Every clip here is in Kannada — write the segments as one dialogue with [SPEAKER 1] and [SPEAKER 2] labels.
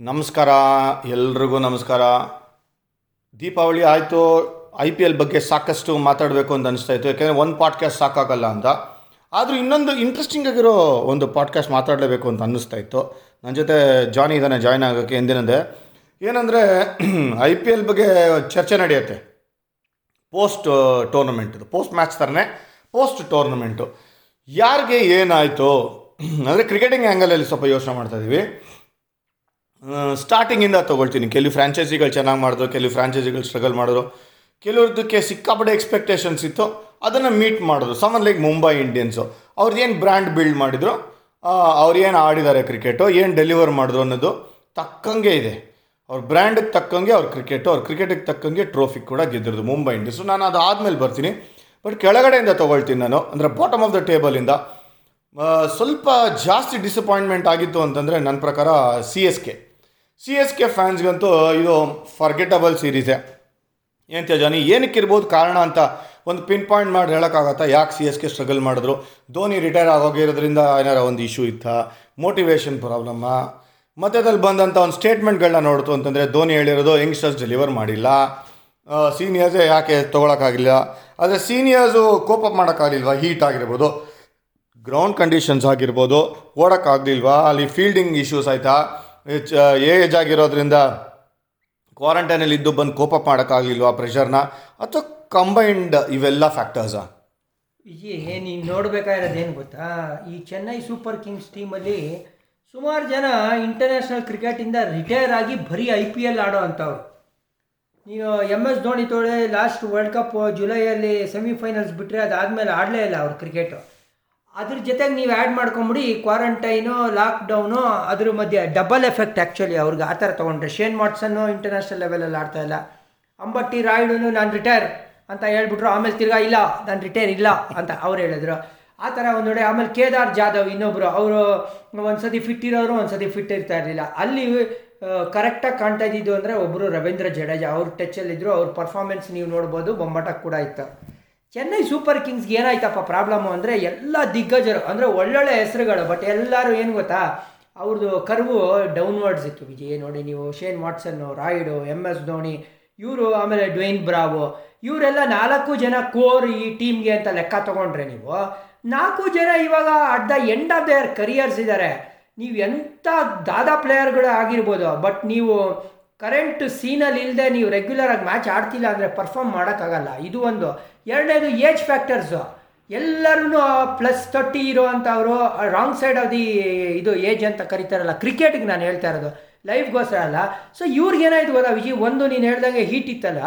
[SPEAKER 1] ನಮಸ್ಕಾರ, ಎಲ್ರಿಗೂ ನಮಸ್ಕಾರ. ದೀಪಾವಳಿ ಆಯಿತು, ಐ ಪಿ ಎಲ್ ಬಗ್ಗೆ ಸಾಕಷ್ಟು ಮಾತಾಡಬೇಕು ಅಂತ ಅನಿಸ್ತಾ ಇತ್ತು, ಯಾಕೆಂದರೆ ಒಂದು ಪಾಡ್ಕಾಸ್ಟ್ ಸಾಕಾಗಲ್ಲ ಅಂತ. ಆದರೂ ಇನ್ನೊಂದು ಇಂಟ್ರೆಸ್ಟಿಂಗ್ ಆಗಿರೋ ಒಂದು ಪಾಡ್ಕಾಸ್ಟ್ ಮಾತಾಡಲೇಬೇಕು ಅಂತ ಅನ್ನಿಸ್ತಾ ಇತ್ತು. ನನ್ನ ಜೊತೆ ಜಾನಿ ಇದ್ದಾನೆ ಜಾಯ್ನ್ ಆಗೋಕ್ಕೆ ಎಂದಿನಂದೆ. ಏನಂದರೆ, ಐ ಪಿ ಎಲ್ ಬಗ್ಗೆ ಚರ್ಚೆ ನಡೆಯುತ್ತೆ. ಪೋಸ್ಟ್ ಟೂರ್ನಮೆಂಟ್ದು ಪೋಸ್ಟ್ ಮ್ಯಾಚ್ ಥರನೇ ಪೋಸ್ಟ್ ಟೂರ್ನಮೆಂಟು ಯಾರಿಗೆ ಏನಾಯಿತು? ಅಂದರೆ ಕ್ರಿಕೆಟಿಂಗ್ ಆ್ಯಂಗಲಲ್ಲಿ ಸ್ವಲ್ಪ ಯೋಚನೆ ಮಾಡ್ತಾ ಇದ್ದೀವಿ ಸ್ಟಾರ್ಟಿಂಗಿಂದ ತೊಗೊಳ್ತೀನಿ. ಕೆಲವು ಫ್ರಾಂಚೈಸಿಗಳು ಚೆನ್ನಾಗಿ ಮಾಡಿದ್ರು, ಕೆಲವು ಫ್ರಾಂಚೈಸಿಗಳು ಸ್ಟ್ರಗಲ್ ಮಾಡಿದ್ರು. ಕೆಲವ್ರದಕ್ಕೆ ಸಿಕ್ಕಾಪಟ್ಟೆ ಎಕ್ಸ್ಪೆಕ್ಟೇಷನ್ಸ್ ಇತ್ತು. ಅದನ್ನು ಮೀಟ್ ಮಾಡಿದ್ರು. ಸಮನ್ ಲೈಕ್ ಮುಂಬೈ ಇಂಡಿಯನ್ಸು ಅವ್ರದ್ದು ಏನು ಬ್ರ್ಯಾಂಡ್ ಬಿಲ್ಡ್ ಮಾಡಿದ್ರು ಅವ್ರು ಏನು ಆಡಿದ್ದಾರೆ ಕ್ರಿಕೆಟು ಏನು ಡೆಲಿವರ್ ಮಾಡಿದ್ರು ಅನ್ನೋದು ತಕ್ಕಂಗೆ ಇದೆ. ಅವ್ರ ಬ್ರ್ಯಾಂಡಿಗೆ ತಕ್ಕಂಗೆ, ಅವ್ರ ಕ್ರಿಕೆಟು ಅವ್ರ ಕ್ರಿಕೆಟಿಗೆ ತಕ್ಕಂಗೆ ಟ್ರೋಫಿ ಕೂಡ ಗೆದ್ದಿರೋದು ಮುಂಬೈ ಇಂಡಿಯನ್ಸು ನಾನು ಅದು ಆದಮೇಲೆ ಬರ್ತೀನಿ. ಬಟ್ ಕೆಳಗಡೆಯಿಂದ ತೊಗೊಳ್ತೀನಿ ನಾನು. ಅಂದರೆ ಬಾಟಮ್ ಆಫ್ ದ ಟೇಬಲಿಂದ ಸ್ವಲ್ಪ ಜಾಸ್ತಿ ಡಿಸಪಾಯಿಂಟ್ಮೆಂಟ್ ಆಗಿತ್ತು ಅಂತಂದರೆ ನನ್ನ ಪ್ರಕಾರ C S K C S K ಫ್ಯಾನ್ಸ್ಗಂತೂ ಇದು ಫರ್ಗೆಟಬಲ್ ಸೀರೀಸೇ ಏನು ಜಾನಿ ಏನಕ್ಕೆ ಇರ್ಬೋದು ಕಾರಣ ಅಂತ ಒಂದು ಪಿನ್ ಪಾಯಿಂಟ್ ಮಾಡಿ ಹೇಳೋಕ್ಕಾಗತ್ತಾ? ಯಾಕೆ ಸಿ ಎಸ್ ಕೆ ಸ್ಟ್ರಗಲ್ ಮಾಡಿದ್ರು? ಧೋನಿ ರಿಟೈರ್ ಆಗೋಗಿರೋದ್ರಿಂದ ಏನಾರ ಒಂದು ಇಶ್ಯೂ ಇತ್ತಾ? ಮೋಟಿವೇಶನ್ ಪ್ರಾಬ್ಲಮ್ಮ ಮಧ್ಯದಲ್ಲಿ ಬಂದಂಥ ಒಂದು ಸ್ಟೇಟ್ಮೆಂಟ್ಗಳನ್ನ ನೋಡ್ತು ಅಂತಂದರೆ ಧೋನಿ ಹೇಳಿರೋದು ಯಂಗ್ಸ್ಟರ್ಸ್ ಡೆಲಿವರ್ ಮಾಡಿಲ್ಲ. ಸೀನಿಯರ್ಸೇ ಯಾಕೆ ತೊಗೊಳಕ್ಕಾಗಿಲ್ಲ? ಆದರೆ ಸೀನಿಯರ್ಸು ಕೋಪಪ್ ಮಾಡೋಕ್ಕಾಗಲಿಲ್ವಾ? ಹೀಟ್ ಆಗಿರ್ಬೋದು. ಗ್ರೌಂಡ್ ಕಂಡೀಷನ್ಸ್ ಆಗಿರ್ಬೋದು. ಓಡೋಕ್ಕಾಗಲಿಲ್ವಾ? ಅಲ್ಲಿ ಫೀಲ್ಡಿಂಗ್ ಇಶ್ಯೂಸ್ ಆಯಿತಾ? ಏಜ್ ಆಗಿರೋದ್ರಿಂದ ಕ್ವಾರಂಟೈನಲ್ಲಿ ಇದ್ದು ಬಂದು ಕೋಪ ಮಾಡೋಕ್ಕಾಗಲಿಲ್ವಾ ಪ್ರೆಷರ್ನ? ಅಥವಾ ಕಂಬೈನ್ಡ್ ಇವೆಲ್ಲ ಫ್ಯಾಕ್ಟರ್ಸಾ?
[SPEAKER 2] ಏನು ನೀನು ಏನು ಗೊತ್ತಾ? ಈ ಚೆನ್ನೈ ಸೂಪರ್ ಕಿಂಗ್ಸ್ ಟೀಮಲ್ಲಿ ಸುಮಾರು ಜನ ಇಂಟರ್ನ್ಯಾಷನಲ್ ಕ್ರಿಕೆಟಿಂದ ರಿಟೈರ್ ಆಗಿ ಬರೀ ಐ ಪಿ ಎಲ್ ಆಡೋ ಅಂಥವ್ರು. ನೀವು ಎಂ ಎಸ್ ಧೋನಿ ತೋಳೆ ಲಾಸ್ಟ್ ವರ್ಲ್ಡ್ ಕಪ್ ಜುಲೈಯಲ್ಲಿ ಸೆಮಿಫೈನಲ್ಸ್ ಬಿಟ್ಟರೆ ಅದಾದಮೇಲೆ ಆಡಲೇ ಇಲ್ಲ ಅವ್ರು ಕ್ರಿಕೆಟು. ಅದ್ರ ಜೊತೆಗೆ ನೀವು ಆ್ಯಡ್ ಮಾಡ್ಕೊಂಬಿಡಿ ಕ್ವಾರಂಟೈನು ಲಾಕ್ಡೌನು ಅದ್ರ ಮಧ್ಯೆ ಡಬಲ್ ಎಫೆಕ್ಟ್ ಆ್ಯಕ್ಚುಲಿ ಅವ್ರಿಗೆ ಆ ಥರ ತೊಗೊಂಡ್ರೆ. ಶೇನ್ ವಾಟ್ಸನ್ನು ಇಂಟರ್ನ್ಯಾಷನಲ್ ಲೆವೆಲಲ್ಲಿ ಆಡ್ತಾ ಇಲ್ಲ. ಅಂಬಟ್ಟಿ ರಾಯುಡುನು ನಾನು ರಿಟೈರ್ ಅಂತ ಹೇಳ್ಬಿಟ್ರು, ಆಮೇಲೆ ತಿರ್ಗಾ ಇಲ್ಲ, ನಾನು ರಿಟೈರ್ ಇಲ್ಲ ಅಂತ ಅವ್ರು ಹೇಳಿದ್ರು. ಆ ಥರ ಒಂದು ನೋಡಿ, ಆಮೇಲೆ ಕೇದಾರ್ ಜಾಧವ್ ಇನ್ನೊಬ್ಬರು ಅವರು ಒಂದ್ಸತಿ ಫಿಟ್ ಇರೋರು, ಒಂದ್ಸತಿ ಫಿಟ್ ಇರ್ತಾ ಇರಲಿಲ್ಲ. ಅಲ್ಲಿ ಕರೆಕ್ಟಾಗಿ ಕಾಣ್ತಾ ಇದ್ದಿದ್ದು ಅಂದರೆ ಒಬ್ಬರು ರವೀಂದ್ರ ಜಡೇಜಾ. ಅವ್ರ ಟಚಲ್ಲಿದ್ದರು ಅವ್ರ ಪರ್ಫಾರ್ಮೆನ್ಸ್ ನೀವು ನೋಡ್ಬೋದು ಬೊಂಬಾಟ ಕೂಡ ಇತ್ತು. ಚೆನ್ನೈ ಸೂಪರ್ ಕಿಂಗ್ಸ್ಗೆ ಏನಾಯ್ತಪ್ಪ ಪ್ರಾಬ್ಲಮ್ಮು ಅಂದರೆ ಎಲ್ಲ ದಿಗ್ಗಜರು, ಅಂದರೆ ಒಳ್ಳೊಳ್ಳೆ ಹೆಸರುಗಳು ಬಟ್ ಎಲ್ಲರೂ ಏನು ಗೊತ್ತಾ? ಅವ್ರದ್ದು ಕರ್ವು ಡೌನ್ವರ್ಡ್ಸ್ ಇತ್ತು ವಿಜಯ್. ನೋಡಿ ನೀವು Shane ವಾಟ್ಸನ್ನು Rayudu M S Dhoni ಇವರು ಆಮೇಲೆ ಡ್ವೇನ್ ಬ್ರಾವೋ ಇವರೆಲ್ಲ ನಾಲ್ಕು ಜನ ಕೋರ್ ಈ ಟೀಮ್ಗೆ ಅಂತ ಲೆಕ್ಕ ತೊಗೊಂಡ್ರೆ ನೀವು. ನಾಲ್ಕು ಜನ ಇವಾಗ at the end of their careers ಇದ್ದಾರೆ ನೀವು ಎಂಥ ದಾದಾ ಪ್ಲೇಯರ್ಗಳು ಆಗಿರ್ಬೋದು ಬಟ್ ನೀವು ಕರೆಂಟ್ ಸೀನಲ್ಲಿ ಇಲ್ಲದೆ ನೀವು ರೆಗ್ಯುಲರ್ ಆಗಿ ಮ್ಯಾಚ್ ಆಡ್ತಿಲ್ಲ ಅಂದರೆ ಪರ್ಫಾರ್ಮ್ ಮಾಡೋಕ್ಕಾಗಲ್ಲ. ಇದು ಒಂದು. ಎರಡನೇದು ಏಜ್ ಫ್ಯಾಕ್ಟರ್ಸು ಎಲ್ಲರೂ ಪ್ಲಸ್ ತರ್ಟಿ ಇರೋ ಅಂಥವರು ರಾಂಗ್ ಸೈಡ್ ಆಫ್ ದಿ ಇದು ಏಜ್ ಅಂತ ಕರಿತಾರಲ್ಲ ಕ್ರಿಕೆಟ್ಗೆ ನಾನು ಹೇಳ್ತಾ ಇರೋದು. ಲೈಫ್ಗೋಸ್ಕರ ಅಲ್ಲ. ಸೊ ಇವ್ರಿಗೇನಾಯ್ತು ಗೊತ್ತಾ ವಿಜಿ? ಒಂದು ನೀನು ಹೇಳ್ದಂಗೆ ಹೀಟ್ ಇತ್ತಲ್ಲ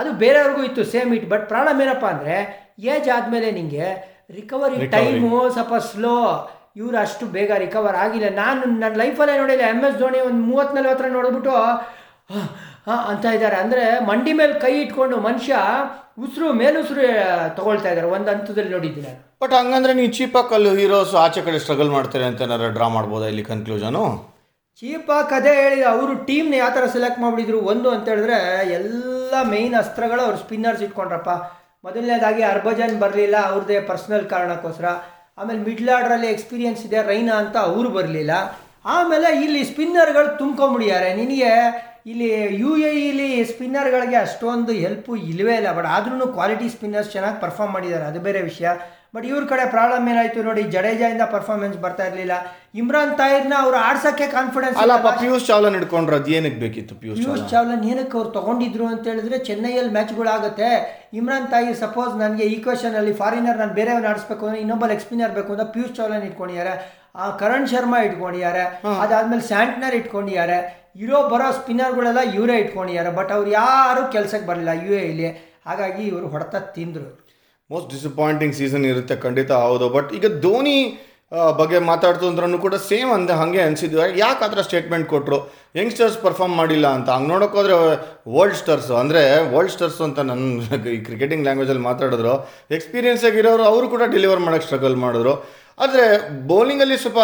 [SPEAKER 2] ಅದು ಬೇರೆಯವ್ರಿಗೂ ಇತ್ತು ಸೇಮ್ ಹೀಟ್ ಬಟ್ ಪ್ರಾಬ್ಲಮ್ ಏನಪ್ಪ ಅಂದರೆ ಏಜ್ ಆದಮೇಲೆ ನಿಮಗೆ ರಿಕವರಿ ಟೈಮು ಸ್ವಲ್ಪ ಸ್ಲೋ ಇವರು ಅಷ್ಟು ಬೇಗ ರಿಕವರ್ ಆಗಿಲ್ಲ. ನಾನು ನನ್ನ ಲೈಫಲ್ಲೇ ನೋಡಿಲ್ಲ ಎಂ ಎಸ್ ಧೋನಿ ಒಂದು ಮೂವತ್ತು ನಲ್ವತ್ತರ ನೋಡಿಬಿಟ್ಟು ಅಂತ ಇದ್ದಾರೆ. ಅಂದರೆ ಮಂಡಿ ಮೇಲೆ ಕೈ ಇಟ್ಕೊಂಡು ಮನುಷ್ಯ ಉಸಿರು ಮೇಲುಸಿರು ತಗೊಳ್ತಾ ಇದ್ದಾರೆ. ಒಂದು ಹಂತದಲ್ಲಿ ನೋಡಿದ್ದೀನಿ
[SPEAKER 1] ಬಟ್ ಹಂಗಂದ್ರೆ ನೀವು ಚೀಪಾಕಲ್ಲಿ ಹೀರೋಸ್ ಆಚೆ ಕಡೆ ಸ್ಟ್ರಗಲ್ ಮಾಡ್ತಾರೆ ಅಂತ ಏನಾರು ಡ್ರಾ ಮಾಡ್ಬೋದಾ ಇಲ್ಲಿ ಕನ್ಕ್ಲೂಷನು
[SPEAKER 2] ಚೀಪಾಗಿ ಕಥೆ ಹೇಳಿದ ಅವರು ಟೀಮ್ನ ಯಾವ ಥರ ಸೆಲೆಕ್ಟ್ ಮಾಡಿಬಿಟ್ಟಿದ್ರು? ಒಂದು ಅಂತ ಹೇಳಿದ್ರೆ ಎಲ್ಲ ಮೇಯ್ನ್ ಅಸ್ತ್ರಗಳು ಅವ್ರು ಸ್ಪಿನ್ನರ್ಸ್ ಇಟ್ಕೊಂಡ್ರಪ್ಪ. ಮೊದಲನೇದಾಗಿ ಹರ್ಭಜನ್ ಬರಲಿಲ್ಲ ಅವ್ರದ್ದೇ ಪರ್ಸ್ನಲ್ ಕಾರಣಕ್ಕೋಸ್ಕರ. ಆಮೇಲೆ ಮಿಡ್ಲ್ ಆರ್ಡ್ರಲ್ಲಿ ಎಕ್ಸ್ಪೀರಿಯನ್ಸ್ ಇದೆ ರೈನಾ ಅಂತ ಅವರು ಬರಲಿಲ್ಲ. ಆಮೇಲೆ ಇಲ್ಲಿ ಸ್ಪಿನ್ನರ್ಗಳು ತುಂಬ್ಕೊಂಬಿಡಿದ್ದಾರೆ ನಿನಗೆ ಇಲ್ಲಿ ಯು ಎ ಇಲಿ ಸ್ಪಿನ್ನರ್ಗಳಿಗೆ ಅಷ್ಟೊಂದು ಹೆಲ್ಪು ಇಲ್ಲವೇ ಇಲ್ಲ ಬಟ್ ಆದ್ರೂ ಕ್ವಾಲಿಟಿ ಸ್ಪಿನ್ನರ್ಸ್ ಚೆನ್ನಾಗಿ ಪರ್ಫಾರ್ಮ್ ಮಾಡಿದ್ದಾರೆ ಅದು ಬೇರೆ ವಿಷಯ. ಬಟ್ ಇವ್ರ ಕಡೆ ಪ್ರಾಬ್ಲಮ್ ಏನಾಯಿತು ನೋಡಿ ಜಡೇಜಾಯಿಂದ ಪರ್ಫಾರ್ಮೆನ್ಸ್ ಬರ್ತಾ ಇರಲಿಲ್ಲ. ಇಮ್ರಾನ್ ತಾಯಿರ್ನ ಅವ್ರು ಆಡ್ಸೋಕ್ಕೆ ಕಾನ್ಫಿಡೆನ್ಸ್
[SPEAKER 1] ಅಲ್ಲಪ್ಪ ಪಿಯೂಷ್ ಚಾವ್ಲನ್ ಇಟ್ಕೊಂಡ್ರೆ ಅದು ಏನಕ್ಕೆ ಬೇಕಿತ್ತು ಪಿಯೂಷ್
[SPEAKER 2] ಪಿಯೂಷ್
[SPEAKER 1] ಚಾವ್ಲಾ
[SPEAKER 2] ಚಾವ್ಲನ್ ಏನಕ್ಕೆ ಅವ್ರು ತಗೊಂಡಿದ್ರು ಅಂತ ಹೇಳಿದ್ರೆ ಚೆನ್ನೈಯಲ್ಲಿ ಮ್ಯಾಚ್ಗಳಾಗುತ್ತೆ ಇಮ್ರಾನ್ ತಾಯಿ ಸಪೋಸ್ ನನಗೆ ಈ ಕ್ವೆಶನಲ್ಲಿ ಫಾರಿನರ್ ನಾನು ಬೇರೆಯವ್ನ ಆಡಿಸ್ಬೇಕು ಅಂದ್ರೆ ಲೆಗ್ ಸ್ಪಿನ್ನರ್ ಬೇಕು ಅಂತ ಪಿಯೂಷ್ ಚಾವ್ಲನ್ ಇಟ್ಕೊಂಡಿದ್ದಾರೆ. ಆ ಕರಣ್ ಶರ್ಮಾ ಇಟ್ಕೊಂಡಿದ್ದಾರೆ. ಅದಾದ್ಮೇಲೆ ಸ್ಯಾಂಟ್ನರ್ ಇಟ್ಕೊಂಡಿದ್ದಾರೆ. ಇರೋ ಬರೋ ಸ್ಪಿನ್ನರ್ಗಳೆಲ್ಲ ಇವರೇ ಇಟ್ಕೊಂಡಿದ್ದಾರೆ ಬಟ್ ಅವ್ರು ಯಾರು ಕೆಲಸಕ್ಕೆ ಬರಲಿಲ್ಲ ಯು ಎ ಇಲ್ಲಿ ಹಾಗಾಗಿ ಇವರು ಹೊಡೆತ ತಿಂದರು.
[SPEAKER 1] ಮೋಸ್ಟ್ ಡಿಸಪಾಯಿಂಟಿಂಗ್ ಸೀಸನ್ ಇರುತ್ತೆ, ಖಂಡಿತ ಹೌದು. ಬಟ್ ಈಗ ಧೋನಿ ಬಗ್ಗೆ ಮಾತಾಡ್ತು ಅಂದ್ರೂ ಕೂಡ ಸೇಮ್ ಅಂದೆ, ಹಾಗೆ ಅನಿಸಿದ್ವಿ. ಯಾಕೆ ಆ ಥರ ಸ್ಟೇಟ್ಮೆಂಟ್ ಕೊಟ್ಟರು ಯಂಗ್ಸ್ಟರ್ಸ್ ಪರ್ಫಾರ್ಮ್ ಮಾಡಿಲ್ಲ ಅಂತ. ಹಂಗೆ ನೋಡೋಕ್ಕೋದ್ರೆ ವರ್ಲ್ಡ್ ಸ್ಟರ್ಸ್ ಅಂದರೆ ವರ್ಲ್ಡ್ ಸ್ಟರ್ಸ್ ಅಂತ ನನ್ನ ಈ ಕ್ರಿಕೆಟಿಂಗ್ ಲ್ಯಾಂಗ್ವೇಜಲ್ಲಿ ಮಾತಾಡಿದ್ರು. ಎಕ್ಸ್ಪೀರಿಯನ್ಸ್ ಆಗಿರೋರು ಅವರು ಕೂಡ ಡೆಲಿವರ್ ಮಾಡೋಕ್ಕೆ ಸ್ಟ್ರಗಲ್ ಮಾಡಿದ್ರು. ಆದರೆ ಬೌಲಿಂಗಲ್ಲಿ ಸ್ವಲ್ಪ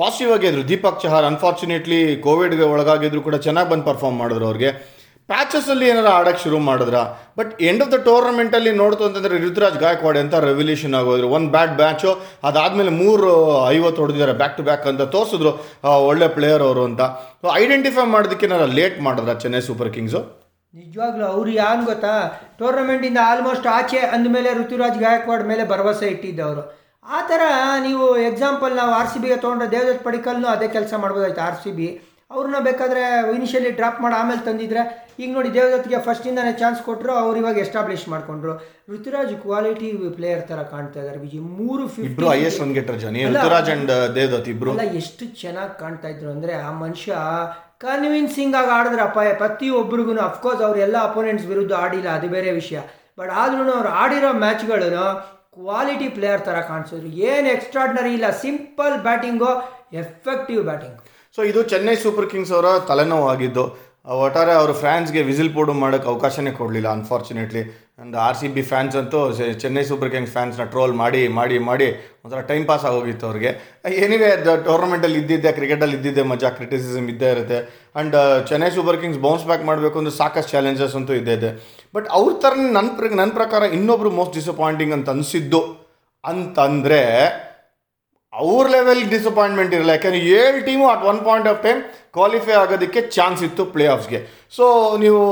[SPEAKER 1] ಪಾಸಿಟಿವ್ ಆಗಿದ್ರು ದೀಪಕ್ ಚಹಾರ್ ಅನ್ಫಾರ್ಚುನೇಟ್ಲಿ ಕೋವಿಡ್ಗೆ ಒಳಗಾಗಿದ್ರು ಕೂಡ ಚೆನ್ನಾಗಿ ಬಂದು ಪರ್ಫಾರ್ಮ್ ಮಾಡಿದ್ರು ಅವ್ರಿಗೆ. ಪ್ಯಾಚಸಲ್ಲಿ ಏನಾರು ಆಡೋಕ್ಕೆ ಶುರು ಮಾಡಿದ್ರ? ಬಟ್ ಎಂಡ್ ಆಫ್ ದ ಟೂರ್ನಮೆಂಟಲ್ಲಿ ನೋಡ್ತು ಅಂತಂದರೆ ಋತುರಾಜ್ ಗಾಯಕ್ವಾಡ್ ಅಂತ ರೆವಲ್ಯೂಷನ್ ಆಗೋದ್ರು. ಒಂದು ಬ್ಯಾಟ್ ಬ್ಯಾಚು ಅದಾದಮೇಲೆ ಮೂರು ಐವತ್ತು ಹೊಡೆದಿದ್ದಾರೆ ಬ್ಯಾಕ್ ಟು ಬ್ಯಾಕ್ ಅಂತ ತೋರಿಸಿದ್ರು ಒಳ್ಳೆ ಪ್ಲೇಯರ್ ಅವರು ಅಂತ. ಐಡೆಂಟಿಫೈ ಮಾಡೋದಕ್ಕೆ ಏನಾರು ಲೇಟ್ ಮಾಡಿದ್ರ ಚೆನ್ನೈ ಸೂಪರ್ ಕಿಂಗ್ಸು
[SPEAKER 2] ನಿಜವಾಗ್ಲೂ ಅವ್ರು ಯಾನ್ ಗೊತ್ತಾ? ಟೂರ್ನಮೆಂಟಿಂದ ಆಲ್ಮೋಸ್ಟ್ ಆಚೆ ಅಂದಮೇಲೆ ಋತುರಾಜ್ ಗಾಯಕ್ವಾಡ್ ಮೇಲೆ ಭರವಸೆ ಇಟ್ಟಿದ್ದವರು. ಆ ಥರ ನೀವು ಎಕ್ಸಾಂಪಲ್ ನಾವು ಆರ್ ಸಿ ಬಿಗೆ ತೊಗೊಂಡ್ರೆ ದೇವದತ್ ಪಡಿಕಲ್ನು ಅದೇ ಕೆಲಸ ಮಾಡ್ಬೋದಾಯ್ತು ಆರ್ ಸಿ ಬಿ ಅವ್ರನ್ನ ಬೇಕಾದರೆ ಇನಿಷಿಯಲಿ ಡ್ರಾಪ್ ಮಾಡಿ ಆಮೇಲೆ ತಂದಿದ್ರೆ ಈಗ ನೋಡಿ ದೇವದತ್ಗೆ ಫಸ್ಟಿಂದನೇ ಚಾನ್ಸ್ ಕೊಟ್ಟರು ಅವ್ರು ಇವಾಗ ಎಸ್ಟಾಬ್ಲಿಷ್ ಮಾಡ್ಕೊಂಡ್ರು. ಋತುರಾಜ್ ಕ್ವಾಲಿಟಿ ಪ್ಲೇಯರ್ ಥರ ಕಾಣ್ತಾ ಇದ್ದಾರೆ ವಿಜಯ್. ಮೂರು
[SPEAKER 1] ಇಬ್ರು ಐ ಎಸ್ ಒನ್ ಗೆಟರ್ ಜನ ಋತುರಾಜ್ ಅಂಡ್ ದೇವದತ್ ಇಬ್ಬರು
[SPEAKER 2] ಅಲ್ಲ ಎಷ್ಟು ಚೆನ್ನಾಗಿ ಕಾಣ್ತಾ ಇದ್ರು ಅಂದರೆ ಆ ಮನುಷ್ಯ ಕನ್ವಿನ್ಸಿಂಗ್ ಆಗಿ ಪ್ರತಿ ಪ್ರತಿಯೊಬ್ಬರಿಗೂ ಅಫ್ಕೋರ್ಸ್ ಅವ್ರ ಎಲ್ಲ ಅಪೋನೆಂಟ್ಸ್ ವಿರುದ್ಧ ಆಡಿಲ್ಲ ಅದು ಬೇರೆ ವಿಷಯ. ಬಟ್ ಆದ್ರೂ ಅವ್ರು ಆಡಿರೋ ಮ್ಯಾಚ್ಗಳನ್ನು ಕ್ವಾಲಿಟಿ ಪ್ಲೇಯರ್ ಥರ ಕಾಣಿಸಿದ್ರು. ಏನು ಎಕ್ಸ್ಟ್ರಾಡ್ನರಿ ಇಲ್ಲ. Simple batting effective batting
[SPEAKER 1] so ಇದು ಚೆನ್ನೈ ಸೂಪರ್ ಕಿಂಗ್ಸ್ ಅವರ ತಲೆನೋವಾಗಿದ್ದು. ಒಟ್ಟಾರೆ ಅವರು ಫ್ಯಾನ್ಸ್ಗೆ ವಿಸಿಲ್ ಪೋಡು ಮಾಡೋಕ್ಕೆ ಅವಕಾಶನೇ ಕೊಡಲಿಲ್ಲ unfortunately and R C B fans ಅಂತೂ ಚೆನ್ನೈ ಸೂಪರ್ ಕಿಂಗ್ಸ್ ಫ್ಯಾನ್ಸ್ನ ಟ್ರೋಲ್ ಮಾಡಿ ಮಾಡಿ ಮಾಡಿ ಒಂಥರ ಟೈಮ್ ಪಾಸ್ ಆಗೋಗಿತ್ತು ಅವ್ರಿಗೆ. ಏನಿವೆ ಟೋರ್ನಮೆಂಟಲ್ಲಿ ಇದ್ದಿದ್ದೆ ಕ್ರಿಕೆಟಲ್ಲಿ ಇದ್ದಿದ್ದೆ, ಮಜಾ ಕ್ರಿಟಿಸಿಸಮ್ ಇದ್ದೇ ಇರುತ್ತೆ. And Chennai Super Kings bounce back ಮಾಡಬೇಕು ಅಂದ್ರೆ ಸಾಕಷ್ಟು ಚಾಲೆಂಜಸ್ ಅಂತೂ ಇದ್ದೇ ಇದೆ. ಬಟ್ ಅವ್ರ ಥರ ನನ್ನ ಪ್ರ ನನ್ನ ಪ್ರಕಾರ ಇನ್ನೊಬ್ರು ಮೋಸ್ಟ್ ಡಿಸಪಾಯಿಂಟಿಂಗ್ ಅಂತ ಅನಿಸಿದ್ದು ಅಂತಂದರೆ ಅವ್ರ ಲೆವೆಲ್ ಡಿಸಪಾಯಿಂಟ್ಮೆಂಟ್ ಇರಲ್ಲ. ಯಾಕೆಂದ್ರೆ ಏಳು team at one point of time qualify ಆಗೋದಕ್ಕೆ ಚಾನ್ಸ್ ಇತ್ತು ಪ್ಲೇ ಆಫ್ಸ್ಗೆ ಸೊ ನೀವು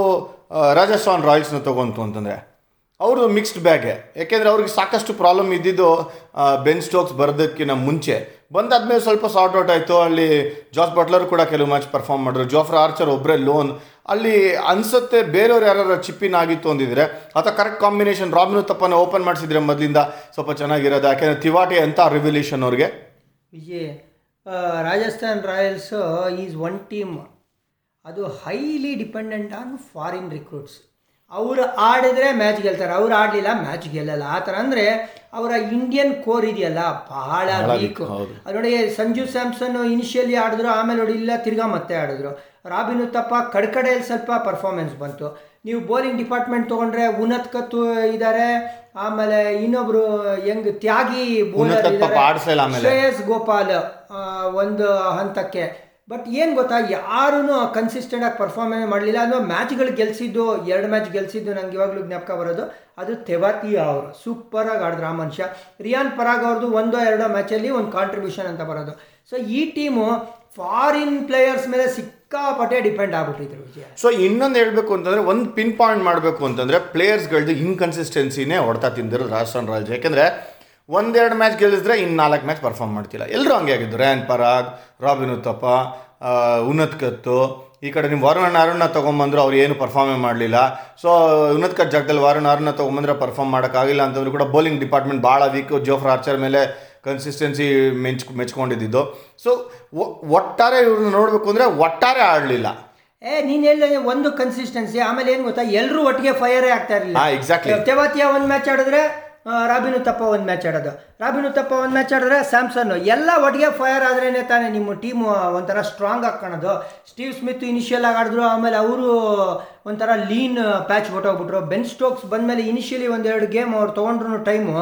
[SPEAKER 1] ರಾಜಸ್ಥಾನ್ ರಾಯಲ್ಸ್ನ ತೊಗೊಂತು ಅಂತಂದರೆ ಅವರು ಮಿಕ್ಸ್ಡ್ ಬ್ಯಾಗೆ ಯಾಕೆಂದರೆ ಅವ್ರಿಗೆ ಸಾಕಷ್ಟು ಪ್ರಾಬ್ಲಮ್ ಇದ್ದಿದ್ದು ಬೆನ್ ಸ್ಟೋಕ್ಸ್ ಬರೋದಕ್ಕಿಂತ ಮುಂಚೆ. ಬಂದಾದ್ಮೇಲೆ ಸ್ವಲ್ಪ ಸಾರ್ಟ್ ಔಟ್ ಆಯಿತು. ಅಲ್ಲಿ ಜಾಸ್ ಬಟ್ಲರ್ ಕೂಡ ಕೆಲವು ಮ್ಯಾಚ್ ಪರ್ಫಾರ್ಮ್ ಮಾಡಿದ್ರು. ಜೋಫ್ರಾ ಆರ್ಚರ್ ಒಬ್ಬರೇ ಲೋನ್ ಅಲ್ಲಿ ಅನ್ಸುತ್ತೆ ಬೇರೆಯವ್ರು ಯಾರು ಚಿಪ್ಪಿನ ಆಗಿತ್ತು ಅಂದಿದ್ರೆ ಅಥವಾ ಕರೆಕ್ಟ್ ಕಾಂಬಿನೇಷನ್ ರಾಬಿನ್ ತಪ್ಪನ ಓಪನ್ ಮಾಡಿಸಿದ್ರೆ ಮೊದಲಿಂದ ಸ್ವಲ್ಪ ಚೆನ್ನಾಗಿರೋದು, ಯಾಕೆಂದರೆ ತಿವಾಟಿ ಅಂತ ರಿವಲ್ಯೂಷನ್ ಅವ್ರಿಗೆ.
[SPEAKER 2] Vijay Rajasthan Royals is one team ಅದು highly dependent on foreign recruits ಅವರು ಆಡಿದ್ರೆ ಮ್ಯಾಚ್ ಗೆಲ್ತಾರೆ. ಅವ್ರು ಆಡಲಿಲ್ಲ ಮ್ಯಾಚ್ ಗೆಲ್ಲಲ್ಲ. ಆ ಥರ ಅಂದರೆ ಅವರ ಇಂಡಿಯನ್ ಕೋರ್ ಇದೆಯಲ್ಲ ಬಹಳ ವೀಕ್ ನೋಡಿ ಸಂಜು ಸ್ಯಾಮ್ಸನ್ ಇನಿಷಿಯಲಿ ಆಡಿದ್ರು ಆಮೇಲೆ ನೋಡಿ ಇಲ್ಲ ತಿರ್ಗಾ ಮತ್ತೆ ಆಡಿದ್ರು. ರಾಬಿನ್ ಉತ್ತಪ್ಪ ಕಡ್ಕಡೆಯಲ್ಲಿ ಸ್ವಲ್ಪ ಪರ್ಫಾರ್ಮೆನ್ಸ್ ಬಂತು. ನೀವು ಬೌಲಿಂಗ್ ಡಿಪಾರ್ಟ್ಮೆಂಟ್ ತೊಗೊಂಡ್ರೆ ಉನ್ನತ್ ಕತ್ತು ಇದ್ದಾರೆ ಆಮೇಲೆ ಇನ್ನೊಬ್ರು ಹೆಂಗ್ ತ್ಯಾಗಿ
[SPEAKER 1] ಬೋಲರ್.
[SPEAKER 2] ಶ್ರೇಯಸ್ ಗೋಪಾಲ್ ಒಂದು ಹಂತಕ್ಕೆ. ಬಟ್ ಏನು ಗೊತ್ತಾ? ಯಾರೂ ಕನ್ಸಿಸ್ಟೆಂಟ್ ಆಗಿ ಪರ್ಫಾರ್ಮೆನ್ಸ್ ಮಾಡಲಿಲ್ಲ. ಅಥವಾ ಮ್ಯಾಚ್ಗಳು ಗೆಲ್ಸಿದ್ದು, ಎರಡು ಮ್ಯಾಚ್ ಗೆಲ್ಸಿದ್ದು ನಂಗೆ ಇವಾಗಲೂ ಜ್ಞಾಪಕ ಬರೋದು, ಅದು ತೆವಾತಿ ಅವರು. ಸೂಪರಾಗಿ ಆಡಿದ್ರು ಆ ಮನುಷ್ಯ. ರಿಯಾನ್ ಪರಾಗ್ ಅವ್ರದ್ದು ಒಂದೋ ಎರಡೋ ಮ್ಯಾಚಲ್ಲಿ ಒಂದು ಕಾಂಟ್ರಿಬ್ಯೂಷನ್ ಅಂತ ಬರೋದು. ಸೊ ಈ ಟೀಮು ಫಾರಿನ್ ಪ್ಲೇಯರ್ಸ್ ಮೇಲೆ ಸಿಕ್ಕಾಪಟ್ಟೆ ಡಿಪೆಂಡ್ ಆಗ್ಬಿಟ್ಟಿದ್ರು ವಿಜಯ.
[SPEAKER 1] ಸೊ ಇನ್ನೊಂದು ಹೇಳಬೇಕು ಅಂತಂದರೆ, ಒಂದು ಪಿನ್ ಪಾಯಿಂಟ್ ಮಾಡಬೇಕು ಅಂತಂದರೆ ಪ್ಲೇಯರ್ಸ್ಗಳದ್ದು ಇನ್ಕನ್ಸಿಸ್ಟೆನ್ಸಿನೇ ಹೊಡ್ತಾ ತಿಂದಿರೋದು ರಾಜಸ್ಥಾನ್ ರಾಯಲ್ಸ್ ಯಾಕೆಂದರೆ ಒಂದೆರಡು ಮ್ಯಾಚ್ ಗೆಲ್ಲಿಸಿದ್ರೆ ಇನ್ನು ನಾಲ್ಕು ಮ್ಯಾಚ್ ಪರ್ಫಾರ್ಮ್ ಮಾಡ್ತಿಲ್ಲ. ಎಲ್ಲರೂ ಹಂಗೆ ಆಗಿದ್ದು. ರ್ಯಾನ್ ಪರಾಗ್ ರಾಬಿನ್ ಉತ್ತಪ್ಪ ಉನ್ನತ್ ಕತ್ತು ಈ ಕಡೆ ನೀವು ವರುಣ್ ಅರುಣ್ನ ತೊಗೊಂಬಂದ್ರು ಅವ್ರು ಏನು ಪರ್ಫಾರ್ಮೇ ಮಾಡಲಿಲ್ಲ. ಸೊ ಉನ್ನತ್ ಕತ್ ಜಾಗದಲ್ಲಿ ವರುಣ್ ಅರುಣ್ನ ತೊಗೊಂಬಂದ್ರೆ ಪರ್ಫಾರ್ಮ್ ಮಾಡೋಕ್ಕಾಗಿಲ್ಲ ಅಂತಂದ್ರು ಕೂಡ ಬೌಲಿಂಗ್ ಡಿಪಾರ್ಟ್ಮೆಂಟ್ ಭಾಳ ವೀಕ್ ಜೋಫ್ರಾ ಆರ್ಚರ್ ಮೇಲೆ ಕನ್ಸಿಸ್ಟೆನ್ಸಿ ಮೆಂಚ್ ಮೆಚ್ಕೊಂಡಿದ್ದು. ಸೊ ಒಟ್ಟಾರೆ ಇವ್ರನ್ನ ನೋಡಬೇಕು ಅಂದರೆ ಒಟ್ಟಾರೆ ಆಡಲಿಲ್ಲ.
[SPEAKER 2] ಏ ನೀನು ಹೇಳಿದ ಒಂದು ಕನ್ಸಿಸ್ಟೆನ್ಸಿ ಆಮೇಲೆ ಏನು ಗೊತ್ತಾ? ಎಲ್ಲರೂ ಒಟ್ಟಿಗೆ ಫೈರೇ ಆಗ್ತಾ ಇರಲಿಲ್ಲ. ಎಕ್ಸಾಕ್ಟ್ಲಿ ಒಂದು ಮ್ಯಾಚ್ ಆಡಿದ್ರೆ ರಾಬಿನ್ ಉತ್ತಪ್ಪ ಒಂದು ಮ್ಯಾಚ್ ಆಡೋದು. ರಾಬಿನ್ ಉತ್ತಪ್ಪ ಒಂದು ಮ್ಯಾಚ್ ಆಡಿದ್ರೆ ಸ್ಯಾಮ್ಸನ್ ಎಲ್ಲ ಒಟ್ಟಿಗೆ ಫೈರ್ ಆದ್ರೇ ತಾನೇ ನಿಮ್ಮ ಟೀಮು ಒಂಥರ ಸ್ಟ್ರಾಂಗ್ ಆಗಿ ಕಾಣೋದು. ಸ್ಟೀವ್ ಸ್ಮಿತ್ ಇನಿಷಿಯಲ್ ಆಗಿ ಆಡಿದ್ರು ಆಮೇಲೆ ಅವರು ಒಂಥರ ಲೀನ್ ಪ್ಯಾಚ್ ಹೊಟ್ಟೋಗ್ಬಿಟ್ರು ಬೆನ್ ಸ್ಟೋಕ್ಸ್ ಬಂದಮೇಲೆ ಇನಿಷಿಯಲಿ ಒಂದೆರಡು ಗೇಮ್ ಅವ್ರು ತೊಗೊಂಡ್ರು ಟೈಮು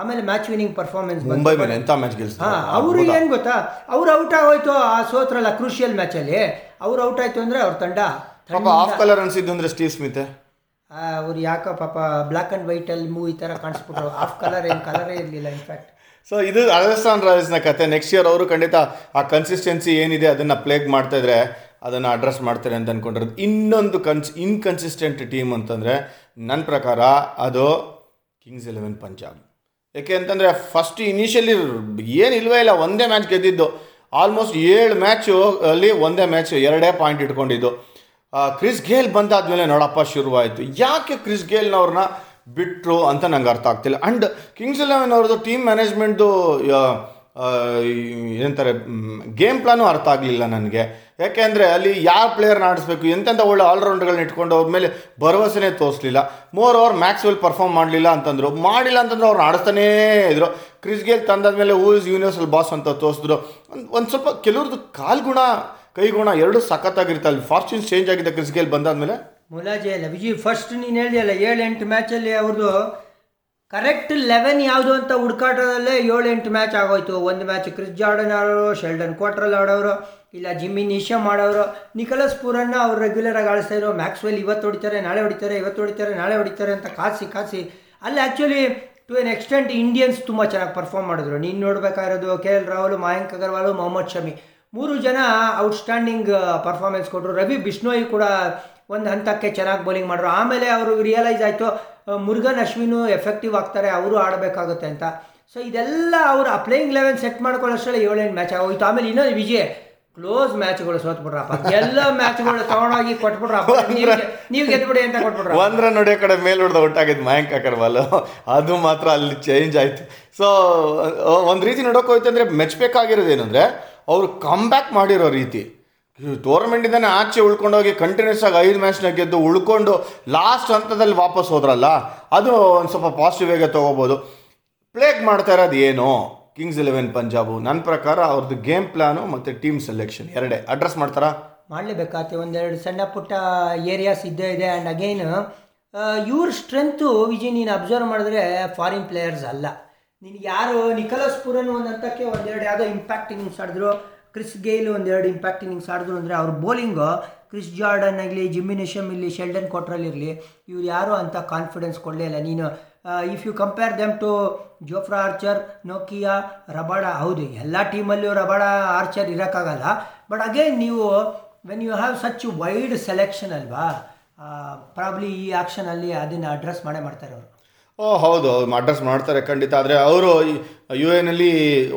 [SPEAKER 2] ಆಮೇಲೆ ಮ್ಯಾಚ್ ವಿನಿಂಗ್ ಪರ್ಫಾರ್ಮೆನ್ಸ್
[SPEAKER 1] ಮುಂಬೈ ಮೇಲೆ ಎಂಥ ಮ್ಯಾಚ್
[SPEAKER 2] ಹಾ
[SPEAKER 1] ಹಾಂ
[SPEAKER 2] ಅವರು ಏನು ಗೊತ್ತಾ? ಅವ್ರು ಔಟ್ ಆಗೋಯ್ತು ಆ ಸೋತ್ರಲ್ಲ ಕ್ರೂಷಿಯಲ್ ಮ್ಯಾಚಲ್ಲಿ ಅವ್ರು ಔಟ್ ಆಯ್ತು ಅಂದರೆ ಅವ್ರ ತಂಡ
[SPEAKER 1] ಆಫ್ ಕಲರ್ ಅನ್ಸಿದ್ದು ಅಂದ್ರೆ ಸ್ಟೀವ್ ಸ್ಮಿತ್.
[SPEAKER 2] ಅವ್ರು ಯಾಕೋ ಪಾಪ ಬ್ಲ್ಯಾಕ್ ಆ್ಯಂಡ್ ವೈಟಲ್ಲಿ ಮೂವಿ ಥರ ಕಾಣಿಸ್ಬಿಟ್ರು. ಆಫ್ ಕಲರ್ ಏನು ಕಲರೇ ಇರಲಿಲ್ಲ ಇನ್ಫ್ಯಾಕ್ಟ್
[SPEAKER 1] ಸೊ ಇದು ರಾಜಸ್ಥಾನ್ ರಾಯಲ್ಸ್ನ ಕತೆ. ನೆಕ್ಸ್ಟ್ ಇಯರ್ ಅವರು ಖಂಡಿತ ಆ ಕನ್ಸಿಸ್ಟೆನ್ಸಿ ಏನಿದೆ ಅದನ್ನು ಪ್ಲೇಗ್ ಮಾಡ್ತಾ ಇದ್ರೆ ಅದನ್ನು ಅಡ್ರೆಸ್ ಮಾಡ್ತಾರೆ ಅಂತ ಅನ್ಕೊಂಡಿರೋದು. ಇನ್ನೊಂದು ಕನ್ಸ್ ಇನ್ಕನ್ಸಿಸ್ಟೆಂಟ್ ಟೀಮ್ ಅಂತಂದರೆ ನನ್ನ ಪ್ರಕಾರ ಅದು ಕಿಂಗ್ಸ್ ಎಲೆವೆನ್ ಪಂಜಾಬ್ ಯಾಕೆ ಅಂತಂದರೆ ಫಸ್ಟ್ ಇನಿಷಿಯಲಿ ಏನು ಇಲ್ಲ, ಒಂದೇ ಮ್ಯಾಚ್ ಗೆದ್ದಿದ್ದು. ಆಲ್ಮೋಸ್ಟ್ ಏಳು ಮ್ಯಾಚು ಅಲ್ಲಿ ಒಂದೇ ಮ್ಯಾಚ್ ಎರಡೇ ಪಾಯಿಂಟ್ ಇಟ್ಕೊಂಡಿದ್ದು. ಕ್ರಿಸ್ ಗೇಲ್ ಬಂದಾದ್ಮೇಲೆ ನೋಡಪ್ಪ ಶುರುವಾಯಿತು. ಯಾಕೆ ಕ್ರಿಸ್ ಗೇಲ್ನವ್ರನ್ನ ಬಿಟ್ಟರು ಅಂತ ನಂಗೆ ಅರ್ಥ ಆಗ್ತಿಲ್ಲ. ಆ್ಯಂಡ್ ಕಿಂಗ್ಸ್ ಇಲೆವೆನ್ ಅವ್ರದ್ದು ಟೀಮ್ ಮ್ಯಾನೇಜ್ಮೆಂಟ್ದು ಏನಂತಾರೆ ಗೇಮ್ ಪ್ಲಾನು ಅರ್ಥ ಆಗಲಿಲ್ಲ ನನಗೆ. ಯಾಕೆಂದರೆ ಅಲ್ಲಿ ಯಾವ ಪ್ಲೇಯರ್ನ ಆಡಿಸ್ಬೇಕು, ಎಂತೆಂಥ ಒಳ್ಳೆ ಆಲ್ರೌಂಡ್ಗಳನ್ನ ಇಟ್ಕೊಂಡು ಅವ್ರ ಮೇಲೆ ಭರವಸೆನೇ ತೋರಿಸಲಿಲ್ಲ. ಮೋರ್ ಓವರ್ ಮ್ಯಾಕ್ಸ್ವೆಲ್ ಪರ್ಫಾರ್ಮ್ ಮಾಡಲಿಲ್ಲ ಅಂತಂದರು. ಮಾಡಿಲ್ಲ ಅಂತಂದ್ರೆ ಅವ್ರನ್ನ ಆಡಿಸ್ತಾನೇ ಇದ್ರು. ಕ್ರಿಸ್ ಗೇಲ್ ತಂದಾದ್ಮೇಲೆ ಹೂ ಇಸ್ ಯೂನಿವರ್ಸಲ್ ಬಾಸ್ ಅಂತ ತೋರಿಸಿದ್ರು. ಒಂದು ಸ್ವಲ್ಪ ಕೆಲವ್ರದ್ದು ಕಾಲ್ಗುಣ ಕೈಗುಣ ಎರಡು ಸಖತ್ತಾಗಿರುತ್ತೆ. ಅಲ್ಲಿ ಫಾರ್ಚೂನ್ಸ್ ಚೇಂಜ್ ಆಗಿದೆ ಕ್ರಿಸ್ ಗೇಲ್ ಬಂದಾದ್ಮೇಲೆ.
[SPEAKER 2] ಮುಲಾಜೆ ಅಲ್ಲ, ವಿಜಯ್ ಫಸ್ಟ್ ನೀನು ಹೇಳಿದೆಯಲ್ಲ ಏಳು ಎಂಟು ಮ್ಯಾಚಲ್ಲಿ ಅವ್ರದ್ದು ಕರೆಕ್ಟ್ ಲೆವೆನ್ ಯಾವುದು ಅಂತ ಹುಡುಕಾಟದಲ್ಲೇ ಏಳು ಎಂಟು ಮ್ಯಾಚ್ ಆಗೋಯ್ತು. ಒಂದು ಮ್ಯಾಚ್ ಕ್ರಿಸ್ ಜಾರ್ಡನ್ ಆಡೋರು ಶೆಲ್ಡನ್ ಕ್ವಾರ್ಟ್ರಲ್ಲಿ ಆಡೋರು, ಇಲ್ಲ ಜಿಮ್ಮಿ ನಿಶಾ ಮಾಡೋರು ನಿಕಲಸ್ ಪೂರನ್ನ ಅವ್ರು ರೆಗ್ಯುಲರಾಗಿ ಆಡಿಸ್ತಾ ಇರೋ ಮ್ಯಾಕ್ಸ್ವೆಲ್ ಇವತ್ತು ಹೊಡಿತಾರೆ, ನಾಳೆ ಹೊಡಿತಾರೆ, ಇವತ್ತು ಹೊಡಿತಾರೆ, ನಾಳೆ ಹೊಡಿತಾರೆ ಅಂತ ಕಾಸಿ ಕಾಸಿ. ಅಲ್ಲಿ actually to an extent Indians ತುಂಬ ಚೆನ್ನಾಗಿ ಪರ್ಫಾರ್ಮ್ ಮಾಡಿದ್ರು. ನೀನು ನೋಡಬೇಕಾಗಿರೋದು ಕೆ ಎಲ್ ರಾಹುಲ್ ಮಯಾಂಕ್ ಮೊಹಮ್ಮದ್ ಶಮಿ ಮೂರು ಜನ ಔಟ್ಸ್ಟ್ಯಾಂಡಿಂಗ್ ಪರ್ಫಾರ್ಮೆನ್ಸ್ ಕೊಟ್ಟರು ರವಿ ಬಿಷ್ಣೋಯ್ ಕೂಡ ಒಂದು ಹಂತಕ್ಕೆ ಚೆನ್ನಾಗಿ ಬೌಲಿಂಗ್ ಮಾಡಿದ್ರು ಆಮೇಲೆ ಅವರು ರಿಯಲೈಸ್ ಆಯಿತು ಮುರುಗನ್ ಅಶ್ವಿನು ಎಫೆಕ್ಟಿವ್ ಆಗ್ತಾರೆ, ಅವರು ಆಡಬೇಕಾಗುತ್ತೆ ಅಂತ. ಸೊ ಇದೆಲ್ಲ ಅವರು ಆ ಪ್ಲೇಯಿಂಗ್ ಲೆವೆನ್ ಸೆಟ್ ಮಾಡ್ಕೊಳ್ಳೋಷ್ಟರಲ್ಲಿ ಏಳೆಂಟು ಮ್ಯಾಚ್ ಆಗೋಯ್ತು. ಆಮೇಲೆ ಇನ್ನೊಂದು ವಿಜಯ್. ಕ್ಲೋಸ್ ಮ್ಯಾಚ್ಗಳು ಸೋತ್ಬಿಟ್ರಪ್ಪ ಎಲ್ಲ ಮ್ಯಾಚ್ಗಳು ತಗೊಂಡೋಗಿ ಕೊಟ್ಬಿಡ್ರಪ್ಪ. ನೀವು ನೀವು ಗೆದ್ಬಿಡಿ ಅಂತ ಕೊಟ್ಬಿಟ್ರ
[SPEAKER 1] ಒಂದ್ರ ನೋಡಿ ಕಡೆ ಮೇಲ್ ಹೊಡೆದ ಒಟ್ಟಾಗಿದ್ದು ಮಯಾಂಕ್ ಅಗರ್ವಾಲ್. ಅದು ಮಾತ್ರ ಅಲ್ಲಿ ಚೇಂಜ್ ಆಯಿತು. ಸೊ ಒಂದು ರೀತಿ ನೋಡೋಕೆ ಹೋಯ್ತು ಅಂದರೆ ಮೆಚ್ಚಬೇಕಾಗಿರೋದು ಏನಂದರೆ ಅವರು ಕಮ್ಬ್ಯಾಕ್ ಮಾಡಿರೋ ರೀತಿ. ಟೂರ್ನಮೆಂಟಿಂದನೇ ಆಚೆ ಉಳ್ಕೊಂಡೋಗಿ ಕಂಟಿನ್ಯೂಸ್ ಆಗಿ ಐದು ಮ್ಯಾಚ್ನ ಗೆದ್ದು ಉಳ್ಕೊಂಡು ಲಾಸ್ಟ್ ಹಂತದಲ್ಲಿ ವಾಪಸ್ ಹೋದ್ರಲ್ಲ ಅದು ಒಂದು ಸ್ವಲ್ಪ ಪಾಸಿಟಿವ್ ಆಗಿ ತೊಗೋಬೋದು. ಪ್ಲೇಗ್ ಮಾಡ್ತಾ ಇರೋದು ಏನು? ಕಿಂಗ್ಸ್ ಇಲೆವೆನ್ ಪಂಜಾಬು ನನ್ನ ಪ್ರಕಾರ ಅವ್ರದ್ದು ಗೇಮ್ ಪ್ಲಾನು ಮತ್ತು ಟೀಮ್ ಸೆಲೆಕ್ಷನ್ ಎರಡೇ. ಅಡ್ರೆಸ್ ಮಾಡ್ತಾರಾ?
[SPEAKER 2] ಮಾಡಲೇಬೇಕಾಗ್ತಿ ಒಂದೆರಡು ಸಣ್ಣ ಪುಟ್ಟ ಏರಿಯಾಸ್ ಇದ್ದೇ ಇದೆ. ಆ್ಯಂಡ್ ಅಗೈನ್ ಇವ್ರ ಸ್ಟ್ರೆಂತು ವಿಜಯ್, ನೀನು ಅಬ್ಸರ್ವ್ ಮಾಡಿದ್ರೆ ಫಾರಿನ್ ಪ್ಲೇಯರ್ಸ್ ಅಲ್ಲ. ನಿನಗೆ ಯಾರು? ನಿಕಲಸ್ ಪುರನ್ ಒಂದು ಹಂತಕ್ಕೆ ಒಂದೆರಡು ಯಾವುದೋ ಇಂಪ್ಯಾಕ್ಟ್ ಇನ್ನಿಂಗ್ಸ್ ಆಡಿದ್ರು. ಕ್ರಿಸ್ ಗೇಲ್ ಒಂದೆರಡು ಇಂಪ್ಯಾಕ್ಟ್ ಇನ್ನಿಂಗ್ಸ್ ಆಡಿದ್ರು ಅಂದರೆ ಅವ್ರ ಬೌಲಿಂಗು ಕ್ರಿಸ್ ಜಾರ್ಡನ್ ಆಗಲಿ ಜಿಮ್ಮಿನೇಷಮ್ ಇಲ್ಲಿ ಶೆಲ್ಡನ್ ಕೊಟ್ರಲ್ಲಿರಲಿ ಇವ್ರು ಯಾರೂ ಅಂತ ಕಾನ್ಫಿಡೆನ್ಸ್ ಕೊಡಲೇ ಇಲ್ಲ. ನೀನು if you compare them to Jofra Archer Nokia Rabada ಹೌದು, ಎಲ್ಲ ಟೀಮಲ್ಲೂ ರಬಾಡ ಆರ್ಚರ್ ಇರೋಕ್ಕಾಗಲ್ಲ. ಬಟ್ ಅಗೇನ್ ನೀವು when you have such wide selection ಅಲ್ವಾ ಪ್ರಾಬ್ಲಿ ಈ ಆ್ಯಕ್ಷನಲ್ಲಿ ಅದನ್ನು ಅಡ್ರೆಸ್ ಮಾಡೇ ಮಾಡ್ತಾರೆ ಅವರು.
[SPEAKER 1] ಓ, ಹೌದು ಅವ್ರು ಅಡ್ರೆಸ್ ಮಾಡ್ತಾರೆ ಖಂಡಿತ. ಆದರೆ ಅವರು ಯು ಎನಲ್ಲಿ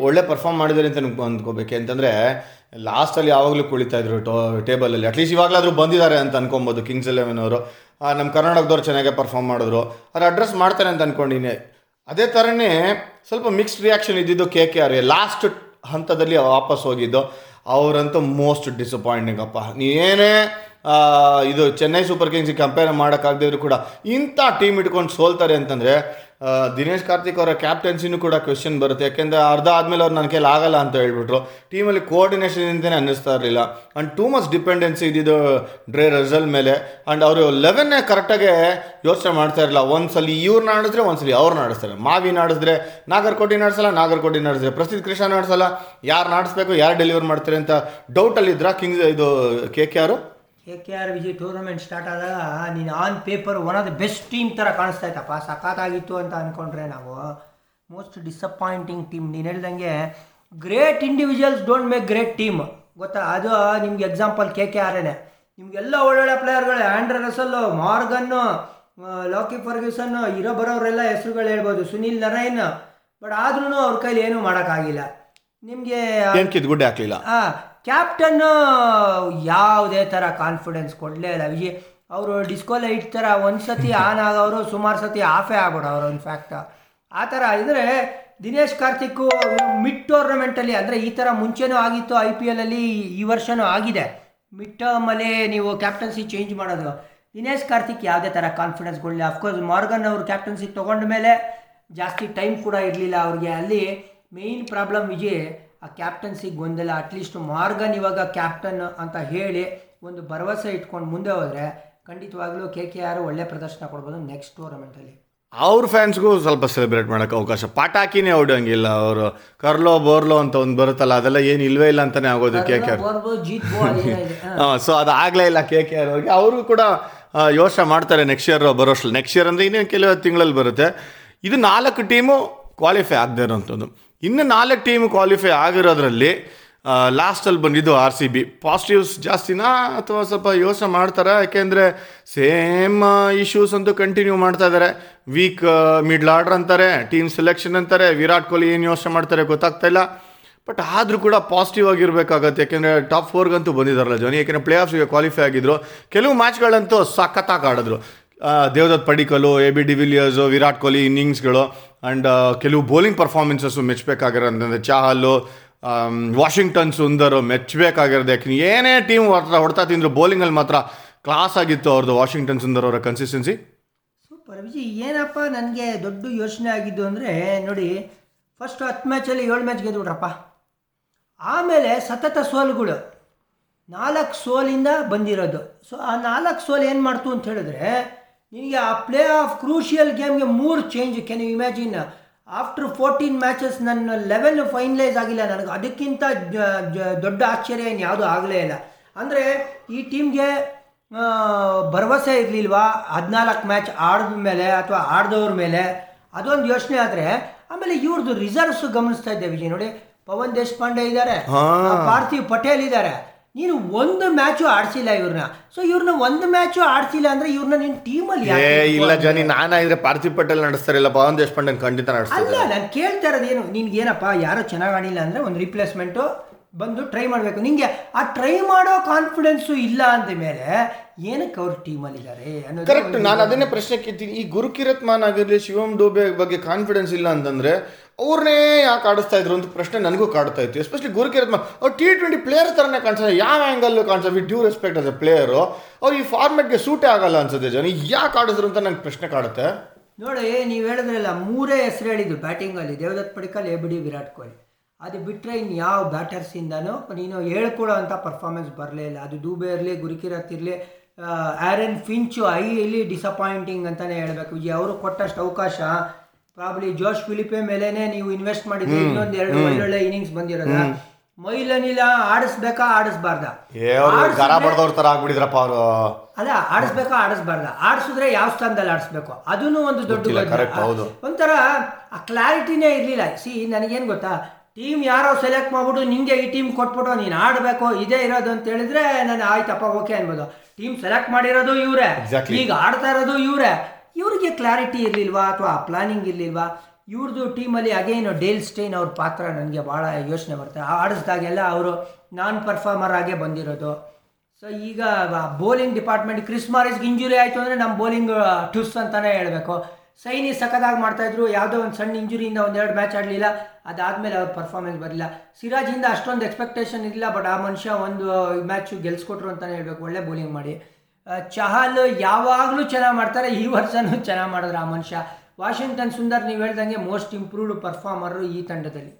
[SPEAKER 1] ಒಳ್ಳೆ ಪರ್ಫಾರ್ಮ್ ಮಾಡಿದ್ದಾರೆ ಅಂತ ಅಂದ್ಕೋಬೇಕು. ಅಂತಂದರೆ ಲಾಸ್ಟಲ್ಲಿ ಯಾವಾಗಲೂ ಕುಳಿತಾ ಇದ್ರು ಟೋ ಟೇಬಲಲ್ಲಿ ಅಟ್ಲೀಸ್ಟ್ ಇವಾಗಲಾದರೂ ಬಂದಿದ್ದಾರೆ ಅಂತ ಅನ್ಕೊಬೋದು ಕಿಂಗ್ಸ್ ಎಲೆವೆನ್ ಅವರು. ನಮ್ಮ ಕರ್ನಾಟಕದವ್ರು ಚೆನ್ನಾಗೆ ಪರ್ಫಾರ್ಮ್ ಮಾಡಿದ್ರು. ಅದು ಅಡ್ರೆಸ್ ಮಾಡ್ತಾರೆ ಅಂತ ಅಂದ್ಕೊಂಡಿನಿ ಅದೇ ಥರನೇ ಸ್ವಲ್ಪ ಮಿಕ್ಸ್ಡ್ ರಿಯಾಕ್ಷನ್ ಇದ್ದಿದ್ದು ಕೆ ಕೆ ಆರ್ ಲಾಸ್ಟ್ ಹಂತದಲ್ಲಿ ವಾಪಸ್ ಹೋಗಿದ್ದು. ಅವರಂತೂ ಮೋಸ್ಟ್ ಡಿಸಪಾಯಿಂಟಿಂಗ್ ಅಪ್ಪ. ನೀನೇನೇ ಇದು ಚೆನ್ನೈ ಸೂಪರ್ ಕಿಂಗ್ಸಿಗೆ ಕಂಪೇರ್ ಮಾಡೋಕ್ಕಾಗದಿದ್ರು ಕೂಡ ಇಂಥ ಟೀಮ್ ಇಟ್ಕೊಂಡು ಸೋಲ್ತಾರೆ ಅಂತಂದರೆ ದಿನೇಶ್ ಕಾರ್ತಿಕ್ ಅವರ ಕ್ಯಾಪ್ಟನ್ಸಿನೂ ಕೂಡ ಕ್ವೆಶನ್ ಬರುತ್ತೆ. ಯಾಕೆಂದರೆ ಅರ್ಧ ಆದಮೇಲೆ ಅವ್ರು ನನ್ನ ಕೈಲಿ ಆಗಲ್ಲ ಅಂತ ಹೇಳ್ಬಿಟ್ರು. ಟೀಮಲ್ಲಿ ಕೋಆರ್ಡಿನೇಷನ್ ಅಂತಲೇ ಅನ್ನಿಸ್ತಾ ಇರಲಿಲ್ಲ. ಆ್ಯಂಡ್ ಟೂ ಮಚ್ ಡಿಪೆಂಡೆನ್ಸಿ ಇದ್ದಿದ್ದು ಡ್ರೇ ರಿಸಲ್ಟ್ ಮೇಲೆ. ಆ್ಯಂಡ್ ಅವರು ಲೆವೆನ್ನೇ ಕರೆಕ್ಟಾಗಿ ಯೋಚನೆ ಮಾಡ್ತಾ ಇರಲಿಲ್ಲ. ಒಂದ್ಸಲಿ ಇವ್ರನ್ನ ಆಡಿದ್ರೆ ಸಲ ಅವ್ರನ್ನ ಆಡಿಸ್ತಾರೆ ಮಾವಿನ ಆಡಿಸಿದ್ರೆ ನಾಗರಕೋಟೆ ನಾಡಿಸಲ್ಲ, ನಾಗರಕೋಟೆ ನಾಡಿಸಿದ್ರೆ. ಪ್ರಸಿದ್ಧ ಕೃಷ್ಣ ನಾಡಿಸಲ್ಲ. ಯಾರು ನಾಡಿಸ್ಬೇಕು, ಯಾರು ಡೆಲಿವರ್ ಮಾಡ್ತಾರೆ ಅಂತ ಡೌಟಲ್ಲಿದ್ರಾ ಕಿಂಗ್ಸ್, ಇದು K K R
[SPEAKER 2] K K R Viji tournament start ಆದಾಗ ನೀನು on paper one of the best team ಥರ ಕಾಣಿಸ್ತಾ ಇತ್ತಪ್ಪ. ಸಖತ್ತಾಗಿತ್ತು ಅಂತ ಅಂದ್ಕೊಂಡ್ರೆ ನಾವು. ಮೋಸ್ಟ್ ಡಿಸಪಾಯಿಂಟಿಂಗ್ ಟೀಮ್ ನೀನು ಹೇಳ್ದಂಗೆ great individuals don't make great team ಗೊತ್ತಾ? ಅದು ನಿಮ್ಗೆ ಎಕ್ಸಾಂಪಲ್ ಕೆ ಕೆ ಆರೇನೆ ನಿಮಗೆಲ್ಲ ಒಳ್ಳೊಳ್ಳೆ ಪ್ಲೇಯರ್ಗಳು ಆ್ಯಂಡ್ರ ರಸಲ್ಲು ಮಾರ್ಗನ್ನು ಲಾಕಿ ಫರ್ಗ್ಯೂಸನ್ನು ಇರೋ ಬರೋರೆಲ್ಲ ಹೆಸರುಗಳು ಹೇಳ್ಬೋದು. ಸುನಿಲ್ ನರೈನ್ ಬಟ್ ಆದ್ರೂ ಅವ್ರ ಕೈಲಿ ಏನೂ ಮಾಡೋಕ್ಕಾಗಿಲ್ಲ. ನಿಮಗೆ
[SPEAKER 1] ಗುಡ್ಡೆ ಹಾಕ್ಲಿಲ್ಲ?
[SPEAKER 2] ಆ ಕ್ಯಾಪ್ಟನ್ ಯಾವುದೇ ಥರ ಕಾನ್ಫಿಡೆನ್ಸ್ ಕೊಡಲೇ ಇಲ್ಲ. ವಿಜಯ್ ಅವರು ಡಿಸ್ಕೋಲೈಟ್ ಥರ ಒಂದು ಸತಿ ಆನ್ ಆಗೋರು ಸುಮಾರು ಸತಿ ಆಫೇ ಆಗ್ಬಿಡೋರು ಫ್ಯಾಕ್ಟ್ ಆ ಥರ ಇದ್ರೆ ದಿನೇಶ್ ಕಾರ್ತಿಕ್ ಮಿಡ್ ಟೋರ್ನಮೆಂಟಲ್ಲಿ ಅಂದರೆ ಈ ಥರ ಮುಂಚೆನೂ ಆಗಿತ್ತು ಐ ಪಿ ಎಲಲ್ಲಿ ಈ ವರ್ಷನೂ ಆಗಿದೆ. ಮಿಡ್ ಟರ್ಮಲ್ಲಿ ನೀವು ಕ್ಯಾಪ್ಟನ್ಸಿ ಚೇಂಜ್ ಮಾಡೋದು. ದಿನೇಶ್ ಕಾರ್ತಿಕ್ ಯಾವುದೇ ಥರ ಕಾನ್ಫಿಡೆನ್ಸ್ ಕೊಡಲಿಲ್ಲ. ಅಫ್ಕೋರ್ಸ್ ಮಾರ್ಗನ್ ಅವರು ಕ್ಯಾಪ್ಟನ್ಸಿ ತೊಗೊಂಡ ಮೇಲೆ ಜಾಸ್ತಿ ಟೈಮ್ ಕೂಡ ಇರಲಿಲ್ಲ ಅವ್ರಿಗೆ. ಅಲ್ಲಿ ಮೇಯ್ನ್ ಪ್ರಾಬ್ಲಮ್ ವಿಜಯ್ ಆ ಕ್ಯಾಪ್ಟನ್ಸಿ ಗೊಂದಲ ಅಟ್ಲೀಸ್ಟ್ ಮಾರ್ಗನ್ ಇವಾಗ ಕ್ಯಾಪ್ಟನ್ ಅಂತ ಹೇಳಿ ಒಂದು ಭರವಸೆ ಇಟ್ಕೊಂಡು ಮುಂದೆ ಹೋದರೆ ಖಂಡಿತವಾಗ್ಲೂ ಕೆ ಕೆ ಆರ್ ಒಳ್ಳೆ ಪ್ರದರ್ಶನ ಕೊಡ್ಬೋದು ನೆಕ್ಸ್ಟ್ ಟೂರ್ನಮೆಂಟಲ್ಲಿ
[SPEAKER 1] ಅವ್ರ ಫ್ಯಾನ್ಸ್ಗೂ ಸ್ವಲ್ಪ ಸೆಲೆಬ್ರೇಟ್ ಮಾಡೋಕ್ಕೆ ಅವಕಾಶ. ಪಟಾಕಿನೇ ಓಡಂಗಿಲ್ಲ ಅವರು. ಕರ್ಲೋ ಬೋರ್ಲೋ ಅಂತ ಒಂದು ಬರುತ್ತಲ್ಲ ಅದೆಲ್ಲ ಏನು ಇಲ್ವೇ ಇಲ್ಲ ಅಂತಾನೆ ಆಗೋದು ಕೆ ಕೆ ಆರ್. ಸೊ ಅದು ಆಗಲೇ ಇಲ್ಲ ಕೆ ಕೆ ಆರ್ ಅವ್ರಿಗೆ. ಅವರು ಕೂಡ ಯೋಚನೆ ಮಾಡ್ತಾರೆ ನೆಕ್ಸ್ಟ್ ಇಯರ್ ಬರೋಷ್ಟು ನೆಕ್ಸ್ಟ್ ಇಯರ್ ಅಂದರೆ ಇನ್ನೇನು ಕೆಲವು ತಿಂಗಳಲ್ಲಿ ಬರುತ್ತೆ. ಇದು ನಾಲ್ಕು ಟೀಮು ಕ್ವಾಲಿಫೈ ಆಗದೆ ಇರೋಂಥದ್ದು. ಇನ್ನು ನಾಲ್ಕು ಟೀಮ್ ಕ್ವಾಲಿಫೈ ಆಗಿರೋದ್ರಲ್ಲಿ ಲಾಸ್ಟಲ್ಲಿ ಬಂದಿದ್ದು ಆರ್ ಸಿ ಬಿ ಪಾಸಿಟಿವ್ಸ್ ಜಾಸ್ತಿನಾ ಅಥವಾ ಸ್ವಲ್ಪ ಯೋಚನೆ ಮಾಡ್ತಾರೆ? ಯಾಕೆಂದರೆ ಸೇಮ್ ಇಶ್ಯೂಸ್ ಅಂತೂ ಕಂಟಿನ್ಯೂ ಮಾಡ್ತಾ ಇದ್ದಾರೆ ವೀಕ್ ಮಿಡ್ಲ್ ಆರ್ಡರ್ ಅಂತಾರೆ ಟೀಮ್ ಸೆಲೆಕ್ಷನ್ ಅಂತಾರೆ. ವಿರಾಟ್ ಕೊಹ್ಲಿ ಏನು ಯೋಚನೆ ಮಾಡ್ತಾರೆ ಗೊತ್ತಾಗ್ತಾ ಇಲ್ಲ. ಬಟ್ ಆದರೂ ಕೂಡ ಪಾಸಿಟಿವ್ ಆಗಿರಬೇಕಾಗತ್ತೆ. ಯಾಕೆಂದರೆ ಟಾಪ್ ಫೋರ್ಗಂತೂ ಬಂದಿದ್ದಾರಲ್ಲ ಜೋನಿ. ಯಾಕೆಂದರೆ ಪ್ಲೇ ಆಫ್ಸ್ಗೆ ಕ್ವಾಲಿಫೈ ಆಗಿದ್ರು. ಕೆಲವು ಮ್ಯಾಚ್ಗಳಂತೂ ಸಖತ್ತಾಗಿ ಆಡಿದ್ರು. Devdutt Padikkal A B de Villiers Virat Kohli ಇನ್ನಿಂಗ್ಸ್ಗಳು and ಕೆಲವು ಬೌಲಿಂಗ್ ಪರ್ಫಾರ್ಮೆನ್ಸಸ್ಸು ಮೆಚ್ಚಬೇಕಾಗಿರೋದಂದರೆ ಆಮ್, ವಾಷಿಂಗ್ಟನ್ ಸುಂದರ್ ಮೆಚ್ಚಬೇಕಾಗಿರೋದು ಯಾಕೆ ಏನೇ ಟೀಮ್ ಹೊಡ್ತಾ ಹೊಡ್ತಾ ತಿಂದ್ರು ಬೌಲಿಂಗಲ್ಲಿ ಮಾತ್ರ ಕ್ಲಾಸ್ ಆಗಿತ್ತು ಅವ್ರದ್ದು ವಾಷಿಂಗ್ಟನ್ ಸುಂದರ್ ಅವರ ಕನ್ಸಿಸ್ಟೆನ್ಸಿ
[SPEAKER 2] ಸೂಪರ್ ವಿಜಿ ಏನಪ್ಪ ನನಗೆ ದೊಡ್ಡ ಯೋಚನೆ ಆಗಿದ್ದು ಅಂದರೆ ನೋಡಿ ಫಸ್ಟ್ ಹತ್ತು ಮ್ಯಾಚಲ್ಲಿ ಏಳು ಮ್ಯಾಚ್ ಗೆದ್ಬಿಟ್ರಪ್ಪ. ಆಮೇಲೆ ಸತತ ಸೋಲುಗಳು. ನಾಲ್ಕು ಸೋಲಿಂದ ಬಂದಿರೋದು. ಸೊ ಆ ನಾಲ್ಕು ಸೋಲು ಏನು ಮಾಡ್ತು ಅಂತ ಹೇಳಿದ್ರೆ ನಿನಗೆ ಆ ಪ್ಲೇ ಆಫ್ ಕ್ರೂಷಿಯಲ್ ಗೇಮ್ಗೆ ಮೂರು change can you imagine after fourteen matches ನನ್ನ ಲೆವೆಲ್ ಫೈನಲೈಸ್ ಆಗಿಲ್ಲ. ನನಗೆ ಅದಕ್ಕಿಂತ ದೊಡ್ಡ ಆಶ್ಚರ್ಯ ಏನು ಯಾವುದೂ ಆಗಲೇ ಇಲ್ಲ. ಅಂದರೆ ಈ ಟೀಮ್ಗೆ ಭರವಸೆ ಇರಲಿಲ್ವಾ? ಹದಿನಾಲ್ಕು ಮ್ಯಾಚ್ ಆಡಿದ ಮೇಲೆ ಅಥವಾ ಆಡ್ದವ್ರ ಮೇಲೆ? ಅದೊಂದು ಯೋಚನೆ ಆದರೆ ಆಮೇಲೆ ಇವ್ರದ್ದು ರಿಸರ್ವ್ಸ್ ಗಮನಿಸ್ತಾ ಇದ್ದೇವೆ ವಿಜಯ್. ನೋಡಿ ಪವನ್ ದೇಶಪಾಂಡೆ ಇದ್ದಾರೆ. ಪಾರ್ಥಿವ್ ಪಟೇಲ್ ಇದ್ದಾರೆ. ನೀನು ಒಂದು ಮ್ಯಾಚು ಆಡ್ಸಿಲ್ಲ ಇವ್ರನ್ನ ಸೊ ಇವ್ರನ್ನ ಒಂದು ಮ್ಯಾಚು ಆಡ್ಸಿಲ್ಲ ಅಂದ್ರೆ ಇವ್ರನ್ನ ನಿನ್ನ ಟೀಮಲ್ಲಿ
[SPEAKER 1] ಏ ಇಲ್ಲ ಜನಿ ನಾನಾದ್ರೆ ಪಾರ್ಥಿವ್ ಪಟೇಲ್ ನಡೆಸ್ತಾರಿಲ್ಲ ಪವನ್ ದೇಶಪಾಂಡೆ ಖಂಡಿತ ನಡೆಸ್ತಾರೆ.
[SPEAKER 2] ಅಲ್ಲ ನಾನು ಕೇಳ್ತಾ ಇರೋದು ಏನು ನಿನ್ಗೆ ಏನಪ್ಪ ಯಾರೋ ಚೆನ್ನಾಗಿ ಆಡಿಲ್ಲ ಅಂದ್ರೆ ಒಂದು ರಿಪ್ಲೇಸ್ಮೆಂಟು ಬಂದು ಟ್ರೈ ಮಾಡಬೇಕು. ನಿಂಗೆ ಆ ಟ್ರೈ ಮಾಡೋ ಕಾನ್ಫಿಡೆನ್ಸು ಇಲ್ಲ ಅಂದ ಮೇಲೆ ಏನಕ್ಕೆ ಅವ್ರ ಟೀಮಲ್ಲಿ ಇದ್ದಾರೆ ಅನ್ನೋದು
[SPEAKER 1] ಕರೆಕ್ಟ್ ನಾನು ಅದನ್ನೇ ಪ್ರಶ್ನೆ ಕೇಳ್ತೀನಿ. ಈ ಗುರುಕಿರತ್ ಮಾನ್ ಆಗಿರಲಿ ಶಿವಮ್ ಡೋಬೆ ಬಗ್ಗೆ ಕಾನ್ಫಿಡೆನ್ಸ್ ಇಲ್ಲ ಅಂತಂದ್ರೆ ಅವ್ರನ್ನೇ ಯಾಕೆ ಆಡಿಸ್ತಾ ಇದ್ರು ಅಂತ ಪ್ರಶ್ನೆ ನನಗೂ ಕಾಡ್ತಾ ಇತ್ತು. ಎಸ್ಪೆಷಲಿ ಗುರುಕಿರತ್ ಅವ್ರು ಟಿ ಟ್ವೆಂಟಿ ಪ್ಲೇಯರ್ ಥರನೇ ಕಾಣಿಸ್ತಾರೆ ಯಾವ angle ಕಾಣಿಸ್ತಾರೆ with due respect as a player ಅವ್ರು ಈ ಫಾರ್ಮೆಟ್ಗೆ ಸೂಟೇ ಆಗಲ್ಲ ಅನ್ಸುತ್ತೆ ಜನ. ಯಾಕೆ ಆಡಿದ್ರು ಅಂತ ನಂಗೆ ಪ್ರಶ್ನೆ ಕಾಡುತ್ತೆ.
[SPEAKER 2] ನೋಡಿ ನೀವು ಹೇಳಿದ್ರಲ್ಲ, ಮೂರೇ ಹೆಸರು ಹೇಳಿದ್ದು ಬ್ಯಾಟಿಂಗಲ್ಲಿ ದೇವದತ್ ಪಡಿಕಲ್, ಎ ಬಿಡಿ ವಿರಾಟ್ ಕೊಹ್ಲಿ. ಅದು ಬಿಟ್ಟರೆ ಇನ್ನು ಯಾವ ಬ್ಯಾಟರ್ಸಿಂದನೂ ನೀನು ಹೇಳ್ಕೊಳ್ಳೋ ಅಂಥ ಪರ್ಫಾರ್ಮೆನ್ಸ್ ಬರಲೇ ಇಲ್ಲ. ಅದು ದೂಬೆ ಇರಲಿ, ಗುರುಕಿರತ್ ಇರಲಿ ಆ್ಯರನ್ ಫಿಂಚು ಐ ಇಲ್ಲಿ ಡಿಸಪಾಯಿಂಟಿಂಗ್ ಅಂತಲೇ ಹೇಳಬೇಕು. ಅವರು ಕೊಟ್ಟಷ್ಟು ಅವಕಾಶ ಪ್ರಾಬ್ಲಿ ಜೋಶ್ ಫಿಲಿಪೆ ಮೇಲೆನೆ ನೀವು ಇನ್ವೆಸ್ಟ್ ಮಾಡಿದ್ರೆ ಇನ್ನೊಂದು ಎರಡು ಒಳ್ಳೊಳ್ಳೆ ಇನ್ನಿಂಗ್ಸ್ ಬಂದಿರೋದ? ಮೈಲನಿಲ ಆಡಿಸ್ಬೇಕಾ ಆಡಿಸ್ಬಾರ್ದ?
[SPEAKER 1] ಏ ಅವರು ಗರ ಬಡ್ದವ್ರ ಥರ ಆಗ್ಬಿಟ್ಟಿದ್ರಪ್ಪ ಅವರು.
[SPEAKER 2] ಅಲ್ಲ ಆಡಿಸ್ಬೇಕಾ ಆಡಿಸ್ಬಾರ್ದ? ಆಡಿಸಿದ್ರೆ ಯಾವ ಸ್ಥಾನದಲ್ಲಿ ಆಡಿಸ್ಬೇಕು? ಅದೂ ಒಂದು ದೊಡ್ಡ. ಒಂಥರ ಆ ಕ್ಲಾರಿಟಿನೇ ಇರಲಿಲ್ಲ. ಸಿ ನನಗೇನು ಗೊತ್ತಾ? ಟೀಮ್ ಯಾರೋ ಸೆಲೆಕ್ಟ್ ಮಾಡ್ಬಿಟ್ಟು ನಿಂಗೆ ಈ ಟೀಮ್ ಕೊಟ್ಬಿಟ್ಟು ನೀನು ಆಡಬೇಕು ಇದೇ ಇರೋದು ಅಂತ ಹೇಳಿದ್ರೆ ನಾನು ಆಯ್ತಪ್ಪ ಓಕೆ ಅನ್ಬೋದು. ಟೀಮ್ ಸೆಲೆಕ್ಟ್ ಮಾಡಿರೋದು ಇವರೇ. ಈಗ ಆಡ್ತಾ ಇರೋದು ಇವರೇ. ಇವ್ರಿಗೆ ಕ್ಲಾರಿಟಿ ಇರಲಿಲ್ವಾ ಅಥವಾ ಆ ಪ್ಲಾನಿಂಗ್ ಇರಲಿಲ್ವಾ? ಇವ್ರದ್ದು ಟೀಮಲ್ಲಿ ಅಗೇನು ಡೇಲ್ ಸ್ಟೇನ್ ಅವ್ರ ಪಾತ್ರ ನನಗೆ ಭಾಳ ಯೋಚನೆ ಬರುತ್ತೆ. ಆಡಿಸ್ದಾಗೆಲ್ಲ ಅವರು ನಾನ್ ಪರ್ಫಾರ್ಮರ್ ಆಗೇ ಬಂದಿರೋದು. ಸೊ ಈಗ ಬೌಲಿಂಗ್ ಡಿಪಾರ್ಟ್ಮೆಂಟ್ ಕ್ರಿಸ್ ಮಾರಿಸ್ಗೆ ಇಂಜುರಿ ಆಯಿತು ಅಂದರೆ ನಮ್ಮ ಬೌಲಿಂಗ್ ಟುಸ್ ಅಂತಲೇ ಹೇಳಬೇಕು. ಸೈನಿ ಸಖತ್ತಾಗಿ ಮಾಡ್ತಾಯಿದ್ರು ಯಾವುದೋ ಒಂದು ಸಣ್ಣ ಇಂಜುರಿಯಿಂದ ಒಂದೆರಡು ಮ್ಯಾಚ್ ಆಡಲಿಲ್ಲ. ಅದಾದಮೇಲೆ ಅವ್ರ ಪರ್ಫಾರ್ಮೆನ್ಸ್ ಬರಲಿಲ್ಲ. ಸಿರಾಜಿಂದ ಅಷ್ಟೊಂದು ಎಕ್ಸ್ಪೆಕ್ಟೇಷನ್ ಇರಲಿಲ್ಲ ಬಟ್ ಆ ಮನುಷ್ಯ ಒಂದು ಮ್ಯಾಚು ಗೆಲ್ಸ್ಕೊಟ್ರು ಅಂತಲೇ ಹೇಳಬೇಕು. ಒಳ್ಳೆ ಬೌಲಿಂಗ್ ಮಾಡಿ. ಚಹಲ್ ಯಾವಾಗಲೂ ಚೆನ್ನಾಗಿ ಮಾಡ್ತಾರೆ. ಈ ವರ್ಷನೂ ಚೆನ್ನಾಗಿ ಮಾಡಿದ್ರು ಆ ಮನುಷ್ಯ. ವಾಷಿಂಗ್ಟನ್ ಸುಂದರ್, ನೀವು ಹೇಳ್ದಂಗೆ ಮೋಸ್ಟ್ ಇಂಪ್ರೂವ್ಡ್ ಪರ್ಫಾರ್ಮರು ಈ ತಂಡದಲ್ಲಿ.